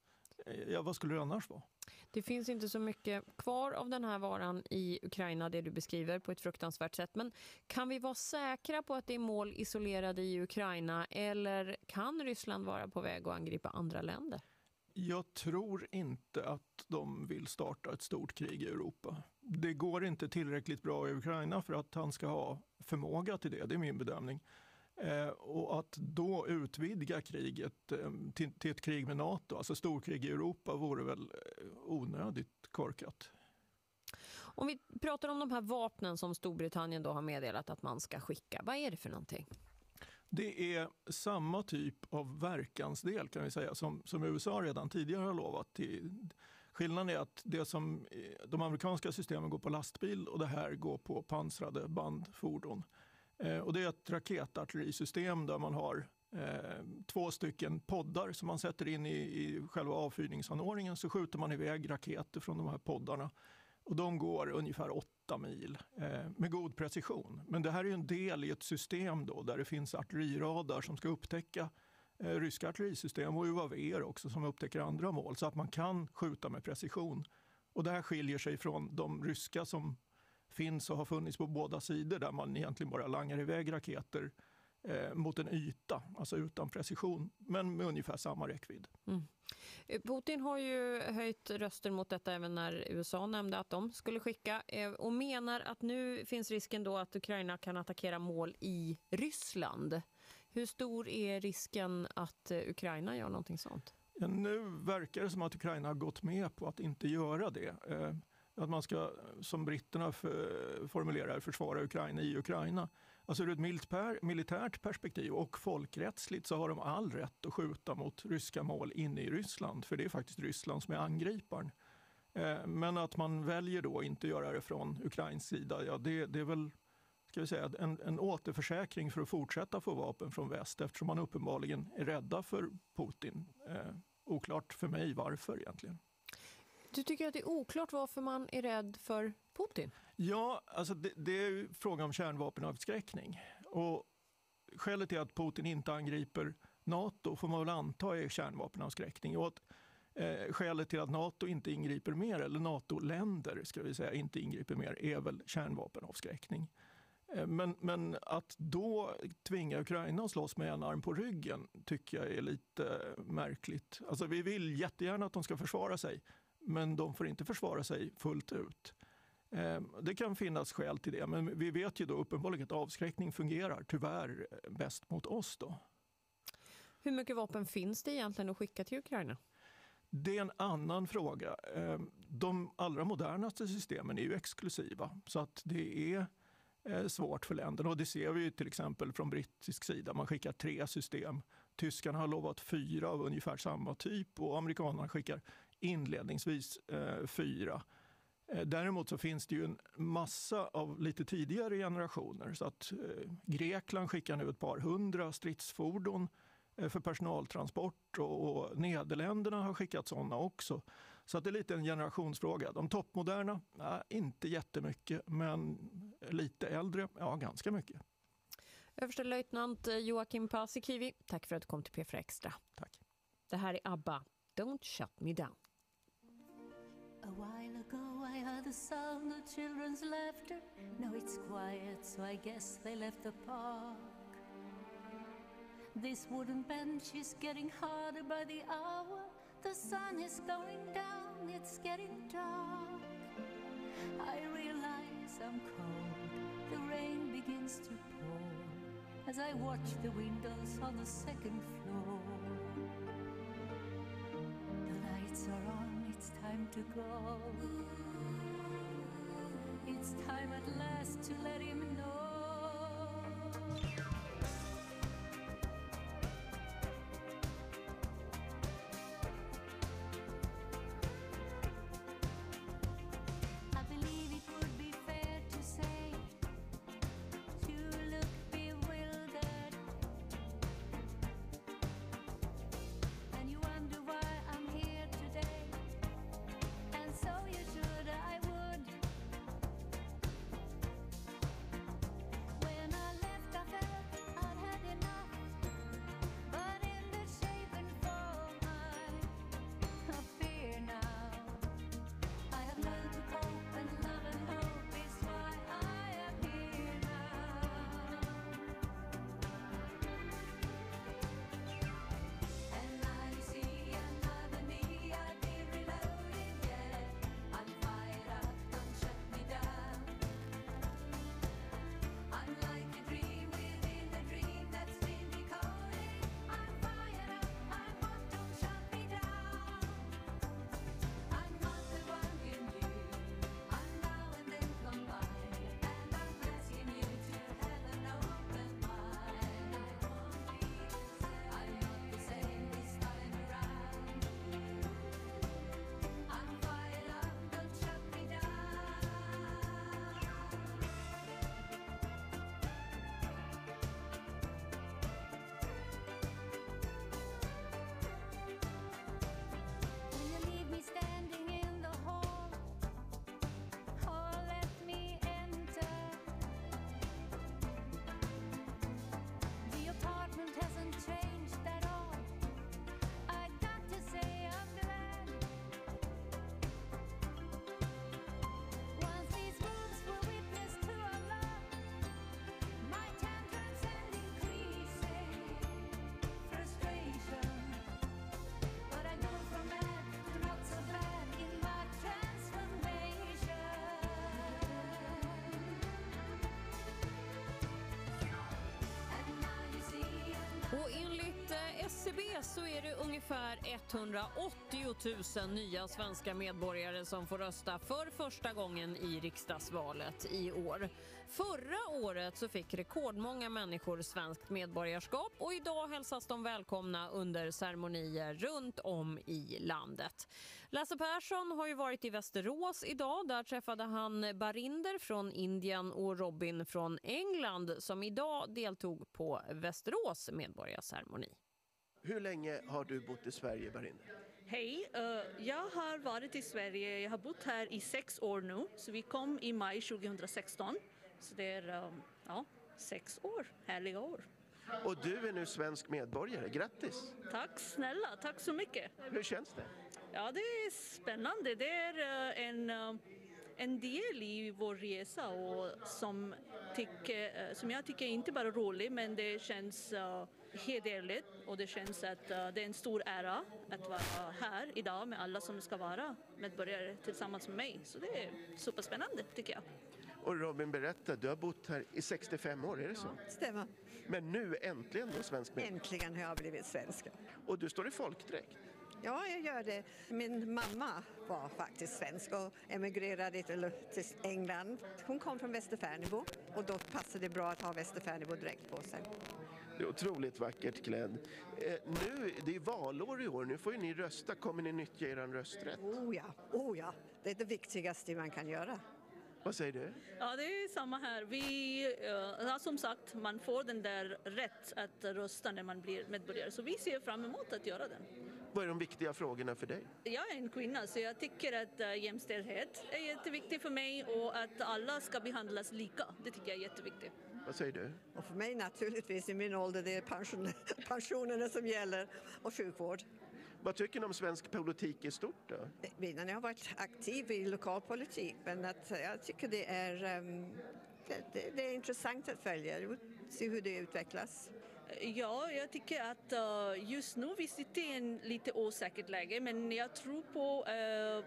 Eh, ja, vad skulle det annars vara? Det finns inte så mycket kvar av den här varan i Ukraina, det du beskriver på ett fruktansvärt sätt. Men kan vi vara säkra på att det är mål isolerade i Ukraina eller kan Ryssland vara på väg att angripa andra länder? Jag tror inte att de vill starta ett stort krig i Europa. Det går inte tillräckligt bra i Ukraina för att han ska ha förmåga till det, det är min bedömning. Eh, och att då utvidga kriget eh, till, till ett krig med Nato, alltså storkrig i Europa, vore väl eh, onödigt korkat. Om vi pratar om de här vapnen som Storbritannien då har meddelat att man ska skicka, vad är det för någonting? Det är samma typ av verkansdel kan vi säga som, som USA redan tidigare har lovat. Till, skillnaden är att det som, de amerikanska systemen går på lastbil och det här går på pansrade bandfordon. Eh, och det är ett raketartillerisystem där man har eh, två stycken poddar som man sätter in i, i själva avfyrningsanordningen så skjuter man iväg raketer från de här poddarna. Och de går ungefär åtta mil eh, med god precision. Men det här är en del i ett system då, där det finns artilleriradar som ska upptäcka eh, ryska artillerisystem och UAV också som upptäcker andra mål så att man kan skjuta med precision. Och det här skiljer sig från de ryska som finns och har funnits på båda sidor där man egentligen bara langar iväg raketer eh, mot en yta, alltså utan precision, men med ungefär samma räckvidd. Mm. Putin har ju höjt rösten mot detta även när USA nämnde att de skulle skicka eh, och menar att nu finns risken då att Ukraina kan attackera mål i Ryssland. Hur stor är risken att eh, Ukraina gör någonting sånt? Ja, nu verkar det som att Ukraina har gått med på att inte göra det. Att man ska, som britterna för, formulerar, försvara Ukraina i Ukraina. Alltså ur ett militär, militärt perspektiv och folkrättsligt så har de all rätt att skjuta mot ryska mål inne i Ryssland, för det är faktiskt Ryssland som är angriparen. Eh, Men att man väljer då inte göra det från Ukrains sida, ja, det, det är väl ska vi säga, en, en återförsäkring för att fortsätta få vapen från väst eftersom man uppenbarligen är rädda för Putin. Eh, oklart för mig varför egentligen. Du tycker att det är oklart varför man är rädd för Putin? Ja, alltså det, det är ju fråga om kärnvapenavskräckning. Och skälet till att Putin inte angriper Nato får man väl anta är kärnvapenavskräckning. Och att, eh, skälet till att Nato inte ingriper mer, eller NATO-länder ska vi säga, inte ingriper mer, är väl kärnvapenavskräckning. Eh, Men, men att då tvinga Ukraina att slåss med en arm på ryggen tycker jag är lite märkligt. Alltså vi vill jättegärna att de ska försvara sig, men de får inte försvara sig fullt ut. Eh, Det kan finnas skäl till det, men vi vet ju då uppenbarligen att avskräckning fungerar tyvärr eh, bäst mot oss. då. Hur mycket vapen finns det egentligen att skicka till Ukraina? Det är en annan fråga. Eh, De allra modernaste systemen är ju exklusiva, så att det är eh, svårt för länderna. Och det ser vi till exempel från brittisk sida. Man skickar tre system. Tyskarna har lovat fyra av ungefär samma typ och amerikanerna skickar inledningsvis eh, fyra. Eh, Däremot så finns det ju en massa av lite tidigare generationer. Så att eh, Grekland skickar nu ett par hundra stridsfordon eh, för personaltransport och, och Nederländerna har skickat sådana också. Så att det är lite en generationsfråga. De toppmoderna, nej, inte jättemycket, men lite äldre, ja ganska mycket. Överstelöjtnant Joakim Paasikivi, tack för att du kom till P4 Extra. Tack. Det här är ABBA, Don't shut me down. A while ago I heard the sound of children's laughter. Now it's quiet, so I guess they left the park. This wooden bench is getting harder by the hour. The sun is going down, it's getting dark. I realize I'm cold, the rain begins to pour as I watch the windows on the second floor. The lights are on, time to go. It's time at last to let him know. Och enligt eh, SCB så är det ungefär 180 000 nya svenska medborgare som får rösta för första gången i riksdagsvalet i år. Förra året så fick rekordmånga människor svenskt medborgarskap och idag hälsas de välkomna under ceremonier runt om i landet. Lasse Persson har ju varit i Västerås idag. Där träffade han Barinder från Indien och Robin från England som idag deltog på Västerås medborgarceremoni. Hur länge har du bott i Sverige, Barinder? Hej, eh, jag har varit i Sverige, jag har bott här i sex år nu. Så vi kom i maj 2016. Så det är eh, ja, sex år, härliga år. Och du är nu svensk medborgare. Grattis! Tack snälla, tack så mycket. Hur känns det? Ja, det är spännande. Det är eh, en, eh, en del i vår resa och som, tycker, eh, som jag tycker är inte bara rolig men det känns hederligt och det känns att det är en stor ära att vara här idag med alla som ska vara medborgare tillsammans med mig. Så det är superspännande tycker jag. Och Robin, berätta, du har bott här i 65 år, är det så? Stämmer. Men nu äntligen då svensk medborgare. Äntligen har jag blivit svensk. Och du står i folkdräkt. Ja, jag gör det. Min mamma var faktiskt svensk och emigrerade till, England. Hon kom från Västerfärnebo och då passade det bra att ha Västerfärnebo dräkt på sig. Det är otroligt vackert klädd. Eh, nu, det är valår i år, nu får ju ni rösta. Kommer ni nyttja er rösträtt? Oh ja, oh ja. Det är det viktigaste man kan göra. Vad säger du? Ja, det är samma här. Vi, eh, ja, som sagt, man får den där rätt att rösta när man blir medborgare. Så vi ser fram emot att göra den. Vad är de viktiga frågorna för dig? Jag är en kvinna så jag tycker att uh, jämställdhet är jätteviktigt för mig och att alla ska behandlas lika. Det tycker jag är jätteviktigt. Vad säger du? Och för mig naturligtvis i min ålder, det är pension, pensionerna som gäller och sjukvård. Vad tycker ni om svensk politik i stort då? Innan jag har varit aktiv i lokalpolitik, men att jag tycker det är, ehm, det, det, det är intressant att följa, se hur det utvecklas. Ja, jag tycker att uh, just nu vi sitter i en lite osäkert läge men jag tror på uh,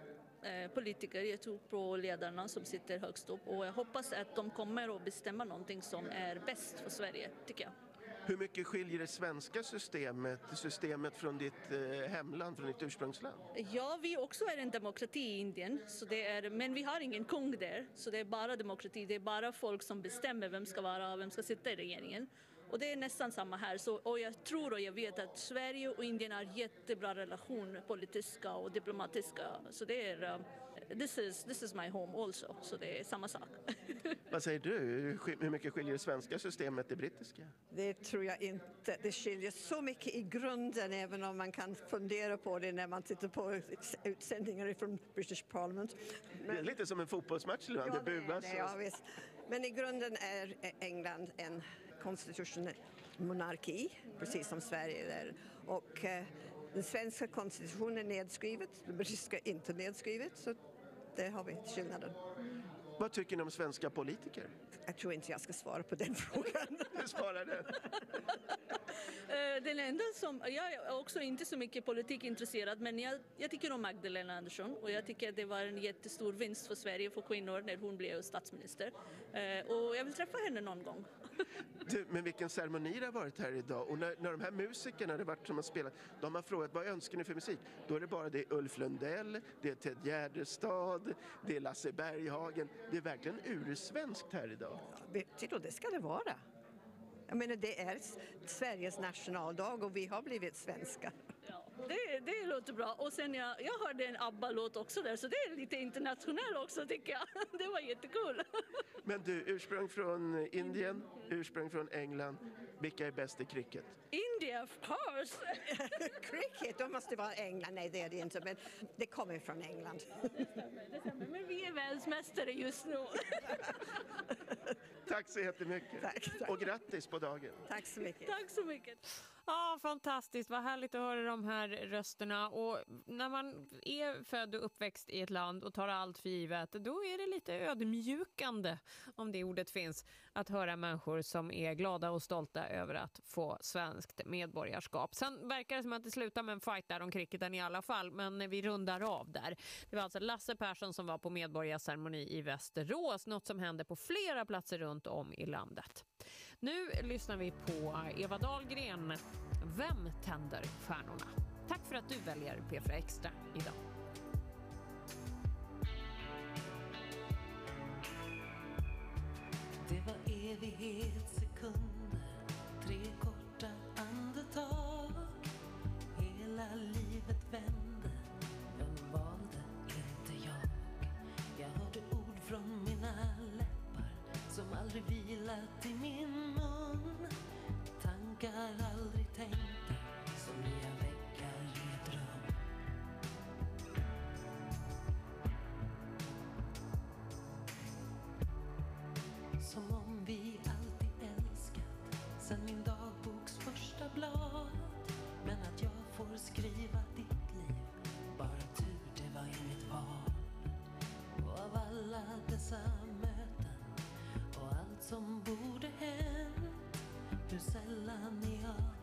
uh, politiker, jag tror på ledarna som sitter högst upp och jag hoppas att de kommer att bestämma någonting som är bäst för Sverige, tycker jag. Hur mycket skiljer det svenska systemet, systemet från ditt eh, hemland, från ditt ursprungsland? Ja, vi också är en demokrati i Indien, så det är, men vi har ingen kung där. Så det är bara demokrati, det är bara folk som bestämmer vem ska vara, vem ska sitta i regeringen. Och det är nästan samma här. Så, och jag tror och jag vet att Sverige och Indien har jättebra relation, politiska och diplomatiska. Så det är, uh, this, is, this is my home also, så det är samma sak. Vad säger du? Hur mycket skiljer det svenska systemet det brittiska? Det tror jag inte. Det skiljer så mycket i grunden även om man kan fundera på det när man tittar på utsändningar från British Parliament. Det är lite som en fotbollsmatch. Ja, det det buas. ja, visst. Men i grunden är England en konstitutionell monarki, precis som Sverige är. Och eh, den svenska konstitutionen är nedskrivet, den brittiska är inte nedskrivet. Så det har vi skillnaden. Vad tycker ni om svenska politiker? Jag tror inte jag ska svara på den frågan. Du svarar den. Eh, Den enda som, jag är också inte så mycket politikintresserad men jag, jag tycker om Magdalena Andersson och jag tycker att det var en jättestor vinst för Sverige för kvinnor när hon blev statsminister. Eh, Och jag vill träffa henne någon gång. Du, men vilken ceremoni det har varit här idag. Och när, när de här musikerna det varit som har spelat, de har frågat vad önskar ni för musik? Då är det bara det är Ulf Lundell, det är Ted Gärdestad, det är Lasse Berghagen. Det är verkligen ursvenskt här idag. Ja, det ska det vara. Jag menar, det är Sveriges nationaldag och vi har blivit svenskar. Det, det låter bra. Och sen jag, jag hörde en ABBA-låt också där så det är lite internationellt också tycker jag. Det var jättekul. Men du, ursprung från Indien, ursprung från England. Vilka är bäst i cricket? India, of course! Cricket, då måste det vara England. Nej, det är det inte, men det kommer från England. Men vi är världsmästare just nu. Tack så jättemycket. Och grattis på dagen. Tack så mycket. Tack så mycket. Ja, fantastiskt. Vad härligt att höra de här rösterna. Och när man är född och uppväxt i ett land och tar allt för givet, då är det lite ödmjukande, om det ordet finns, att höra människor som är glada och stolta över att få svenskt medborgarskap. Sen verkar det som att det slutar med en fight där om cricketen i alla fall, men vi rundar av där. Det var alltså Lasse Persson som var på medborgarceremoni i Västerås, något som händer på flera platser runt om i landet. Nu lyssnar vi på Eva Dahlgren. Vem tänder stjärnorna? Tack för att du väljer P4 Extra idag. Det var evighetssekunder, tre korta andetag. Hela livet vände, vem valde inte jag? Jag hörde ord från mina läppar som aldrig vilat i min tankar aldrig tänkta som nya väckar i dröm. Som om vi alltid älskat sen min dagboks första blad. Men att jag får skriva ditt liv, bara tur det var i mitt val. Och av alla dessa möten och allt som borde hänt 사람이야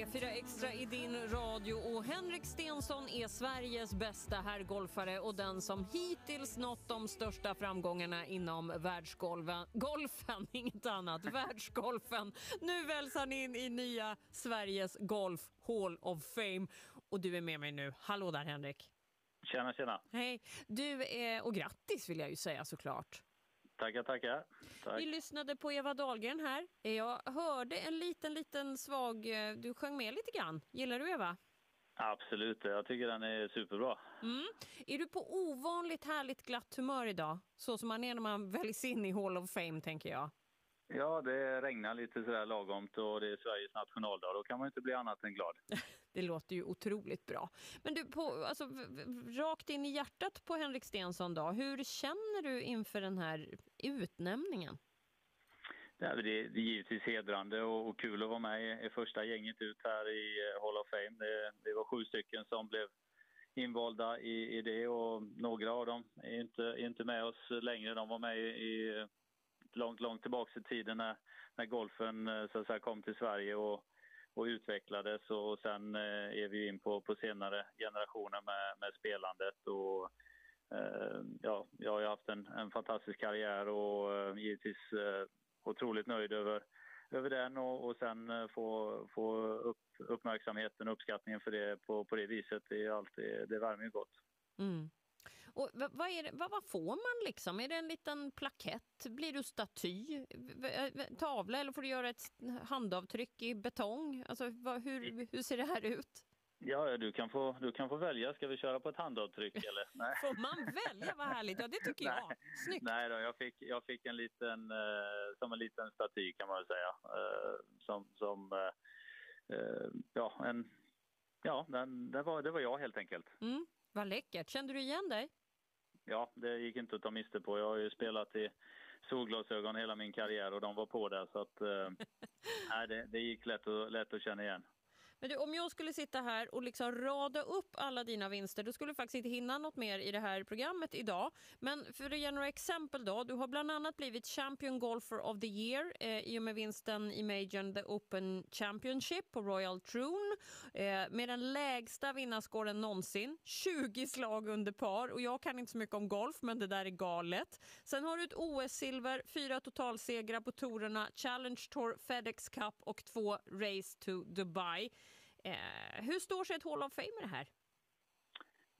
P4 Extra i din radio och Henrik Stensson är Sveriges bästa herrgolfare och den som hittills nått de största framgångarna inom världsgolfen. Golfen, inget annat. Världsgolfen. Nu väljs han in i nya Sveriges Golf Hall of Fame. Och du är med mig nu. Hallå där Henrik. Tjena, tjena. Hej. Du, eh, och grattis vill jag ju säga såklart. Tackar, tackar. Tack. Vi lyssnade på Eva Dahlgren här. Jag hörde en liten, liten svag... eh, Du sjöng med lite grann. Gillar du Eva? Absolut, jag tycker den är superbra. Mm. Är du på ovanligt härligt glatt humör idag? Så som man är när man väljs in i Hall of Fame, tänker jag. Ja, det regnar lite sådär lagomt och det är Sveriges nationaldag. Då kan man inte bli annat än glad. Det låter ju otroligt bra. Men du, på, alltså, rakt in i hjärtat på Henrik Stensson då. Hur känner du inför den här utnämningen? Det det, det är givetvis hedrande och, kul att vara med i, första gänget ut här i eh, Hall of Fame. Det, det var sju stycken som blev invalda i, i det och några av dem är inte, är inte med oss längre. De var med i, i eh, långt, långt tillbaka i tiden när, när golfen eh, så att säga, kom till Sverige och, och utvecklades och sen eh, är vi in på, på senare generationer med, med spelandet och eh, ja, jag har ju haft en, en fantastisk karriär och eh, givetvis eh, otroligt nöjd över, över den och, och sen eh, få, få upp, uppmärksamheten och uppskattningen för det på, på det viset. Det, är alltid, det värmer ju gott. Mm. Och vad, det, vad, vad får man liksom? Är det en liten plakett? Blir du staty? V- Tavla eller får du göra ett handavtryck i betong? Alltså, vad, hur, hur ser det här ut? Ja, du kan, få, du kan få välja. Ska vi köra på ett handavtryck eller? Nej. Får man välja? Vad härligt. Ja, det tycker jag. Nej. Snyggt. Nej då, jag fick, jag fick en liten, eh, som en liten staty kan man väl säga. Eh, som, som eh, eh, ja, en, ja den, det, var, det var jag helt enkelt. Mm, vad läckert. Kände du igen dig? Ja, det gick inte att ta miste på. Jag har ju spelat i solglasögon hela min karriär och de var på där så att eh, det, det gick lätt att, lätt att känna igen. Men du, om jag skulle sitta här och liksom rada upp alla dina vinster, då skulle du faktiskt inte hinna något mer i det här programmet idag. Men för att ge några exempel då. Du har bland annat blivit Champion Golfer of the Year eh, i och med vinsten i Majorn The Open Championship på Royal Troon eh, med den lägsta vinnarskåren någonsin. 20 slag under par och jag kan inte så mycket om golf men det där är galet. Sen har du ett OS-silver, fyra totalsegrar på tourerna, Challenge Tour, Fedex Cup och två Race to Dubai. Eh, hur står sig ett Hall of Fame med det här?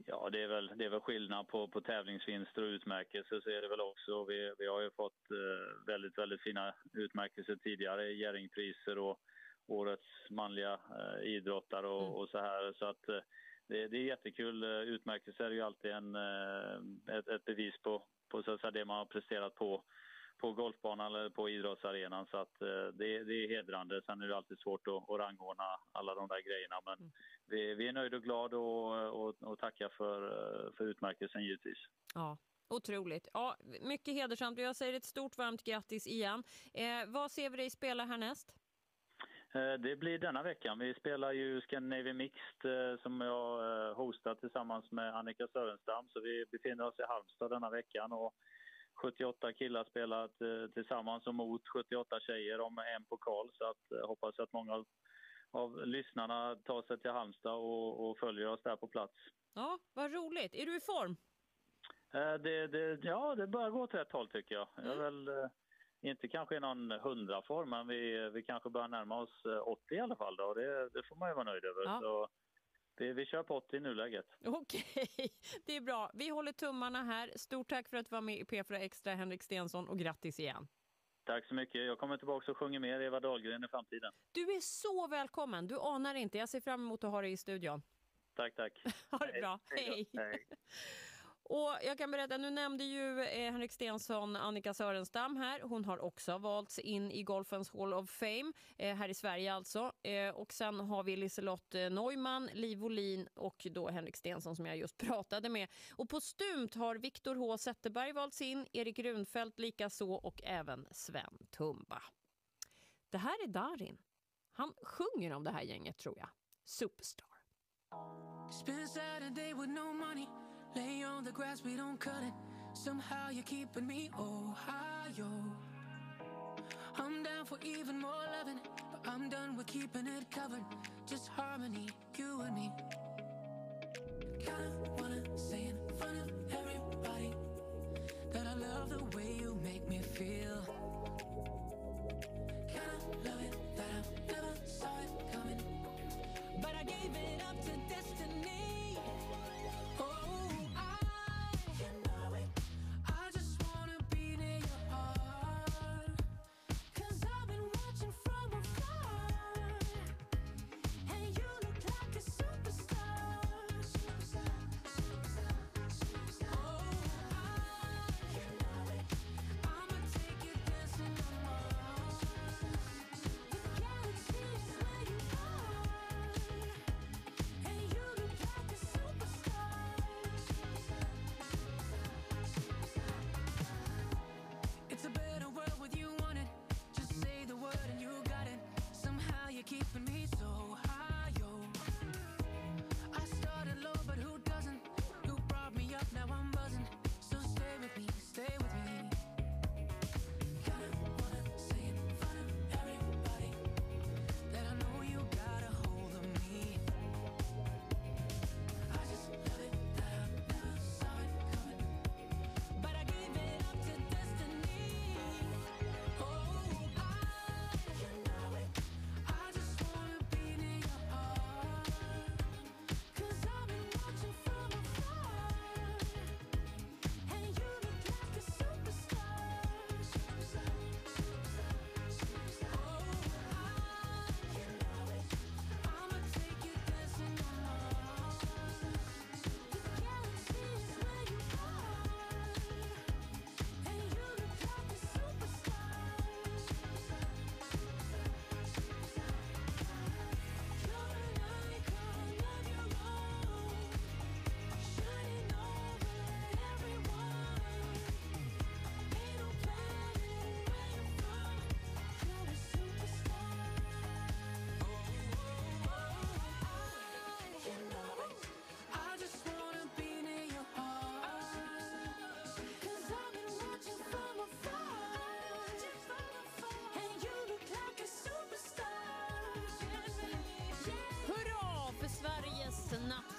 Ja, det är väl, det är väl skillnad på, på tävlingsvinster och utmärkelser så är det väl också. Vi, vi har ju fått eh, väldigt, väldigt fina utmärkelser tidigare, Jerringpriser och årets manliga eh, idrottare och, och så här. Så att eh, det, det är jättekul. Eh, Utmärkelser är ju alltid en, eh, ett, ett bevis på, på så att säga, det man har presterat på på golfbanan eller på idrottsarenan så att eh, det, det är hedrande. Sen är det alltid svårt att, att rangordna alla de där grejerna men vi, vi är nöjda och glada och, och, och tackar för, eh, för utmärkelsen givetvis. Ja, otroligt. Ja, mycket hedersamt jag säger ett stort varmt grattis igen. Eh, vad ser vi dig spela härnäst? Eh, Det blir denna veckan. Vi spelar ju Scandinavian Mixed eh, som jag hostar tillsammans med Annika Sörenstam. Så vi befinner oss i Halmstad denna veckan och 78 killar spelar t- tillsammans och mot 78 tjejer om en pokal. Så att, eh, hoppas att många av, av lyssnarna tar sig till Halmstad och, och följer oss där på plats. Ja, vad roligt. Är du i form? Eh, Det, det, ja, det börjar gå åt rätt håll tycker jag. Jag är väl eh, inte kanske i någon hundraform, men vi, vi kanske börjar närma oss eh, 80 i alla fall. Då. Det, det får man ju vara nöjd över. Ja. Så det, vi kör på 80 i nuläget. Okej, det är bra. Vi håller tummarna här. Stort tack för att du var med i P4 Extra, Henrik Stensson, och grattis igen. Tack så mycket. Jag kommer tillbaka och sjunger mer Eva Dahlgren i framtiden. Du är så välkommen. Du anar inte. Jag ser fram emot att ha dig i studion. Tack, tack. Ha det bra. Hej. Hej. Och jag kan berätta, nu nämnde ju eh, Henrik Stensson Annika Sörenstam här. Hon har också valts in i Golfens Hall of Fame, eh, här i Sverige alltså. Eh, och sen har vi Liselott eh, Neumann, Liv Olin och då Henrik Stensson som jag just pratade med. Och på stumt har Viktor H Zetterberg valts in, Erik Runfeldt likaså och även Sven Tumba. Det här är Darin. Han sjunger om det här gänget tror jag. Superstar. Spend Saturday with no money. Lay on the grass, we don't cut it. Somehow you're keeping me Ohio. I'm down for even more loving, but I'm done with keeping it covered. Just harmony, you and me. Kinda wanna say in front of everybody that I love the way you make me feel. Kinda love it that I never saw it coming, but I gave it up to destiny.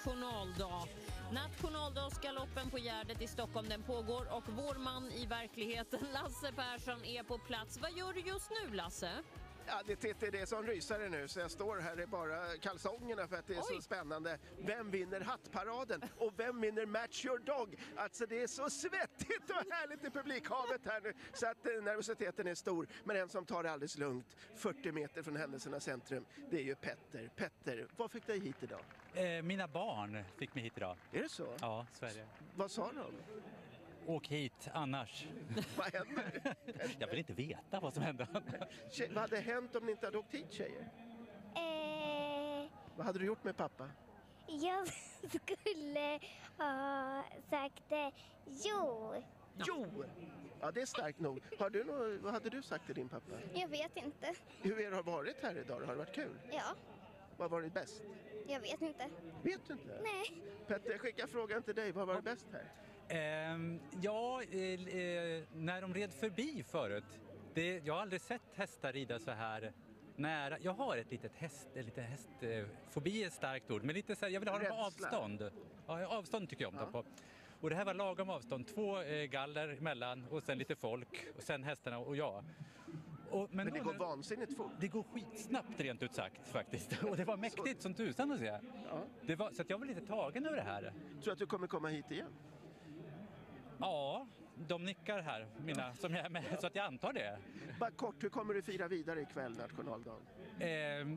Nationaldag! Nationaldagsgaloppen på Gärdet i Stockholm den pågår och vår man i verkligheten, Lasse Persson, är på plats. Vad gör du just nu, Lasse? Ja, det, Titti, det är som rysare nu så jag står här i bara kalsongerna för att det är så spännande. Vem vinner hattparaden och vem vinner Match Your Dog? Alltså det är så svettigt och härligt i publikhavet här nu så att eh, nervositeten är stor. Men en som tar det alldeles lugnt, 40 meter från händelsernas centrum, det är ju Petter. Petter, vad fick dig hit idag? Eh, mina barn fick mig hit idag. Är det så? Ja, Sverige. Vad sa de? Åk hit, annars. vad händer? Jag vill inte veta vad som händer. Tjej, vad hade hänt om ni inte hade åkt hit tjejer? Eh, Vad hade du gjort med pappa? Jag skulle ha sagt eh, jo. Jo! Ja, det är starkt nog. Har du nå- vad hade du sagt till din pappa? Jag vet inte. Hur är det har varit här idag? Har det varit kul? Ja, Vad har varit bäst? jag vet inte. Vet du inte? Nej. Petter, jag skickar frågan till dig. Vad var det bäst här? Ehm, ja, eh, eh, när de red förbi förut. Det, jag har aldrig sett hästar rida så här nära. Jag har ett litet häst, ett litet häst, eh, fobi är ett starkt ord, men lite så här, jag vill ha dem på avstånd. Ja, avstånd tycker jag om dem på. Och det här var lagom avstånd, två eh, galler emellan och sen lite folk och sen hästarna och jag. Och, Men det då går vansinnigt fort. Det går skitsnabbt rent ut sagt faktiskt. Och det var mäktigt som tusan att se. Det var, så jag var lite tagen över det här. Tror du att du kommer komma hit igen? Ja, de nickar här, mina som jag är med, så att jag antar det. Bara kort, hur kommer du fira vidare ikväll, nationaldagen? Eh,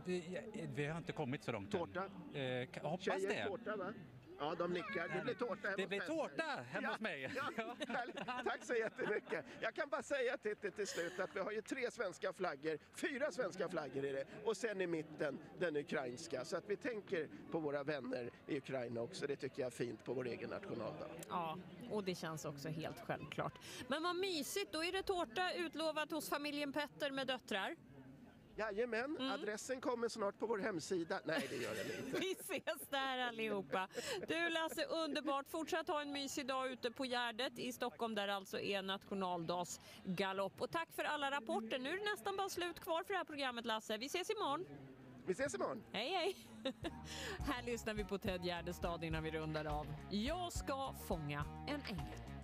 vi, vi har inte kommit så långt Tårta? än. Eh, hoppas Tjejer, det. tårta va? Ja, de nickar. Det blir tårta hemma Det blir tårta hemma ja, hos mig. Ja, härligt. Tack så jättemycket. Jag kan bara säga till, till, till slut att vi har ju tre svenska flaggor, fyra svenska flaggor är det, och sen i mitten den ukrainska. Så att vi tänker på våra vänner i Ukraina också. Det tycker jag är fint på vår egen nationaldag. Ja, och det känns också helt självklart. Men vad mysigt, då är det tårta utlovat hos familjen Petter med döttrar. Jajamän, adressen kommer snart på vår hemsida. Nej, det gör den inte. Vi ses där allihopa. Du Lasse, underbart. Fortsätt ha en mysig dag ute på Gärdet i Stockholm där alltså är nationaldagsgalopp. Och tack för alla rapporter. Nu är det nästan bara slut kvar för det här programmet Lasse. Vi ses imorgon. Vi ses imorgon. Hej hej! här lyssnar vi på Ted Gärdestad innan vi rundar av. Jag ska fånga en ängel.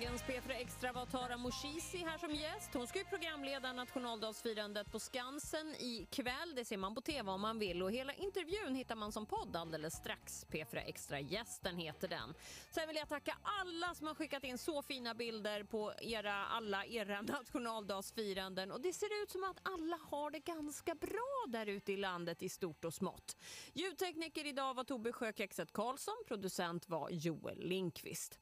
Dagens P4 Extra var Tara Moshizi här som gäst. Hon ska ju programleda nationaldagsfirandet på Skansen ikväll. Det ser man på tv om man vill och hela intervjun hittar man som podd alldeles strax. P4 Extra Gästen heter den. Sen vill jag tacka alla som har skickat in så fina bilder på era, alla era nationaldagsfiranden och det ser ut som att alla har det ganska bra där ute i landet i stort och smått. Ljudtekniker idag var Tobbe Sjökexet Karlsson, producent var Joel Linkvist.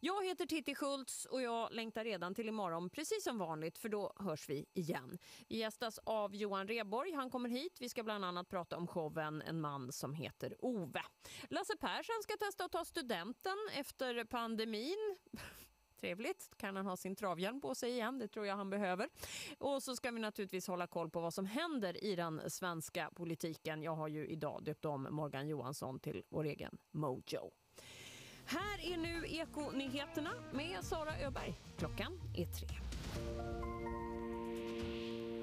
Jag heter Titti Schultz och jag längtar redan till imorgon precis som vanligt för då hörs vi igen. Vi gästas av Johan Reborg. Han kommer hit. Vi ska bland annat prata om showen En man som heter Ove. Lasse Persson ska testa att ta studenten efter pandemin. Trevligt. Kan han ha sin travhjälm på sig igen? Det tror jag han behöver. Och så ska vi naturligtvis hålla koll på vad som händer i den svenska politiken. Jag har ju idag döpt om Morgan Johansson till vår egen Mojo. Här är nu Ekonyheterna med Sara Öberg. Klockan är tre.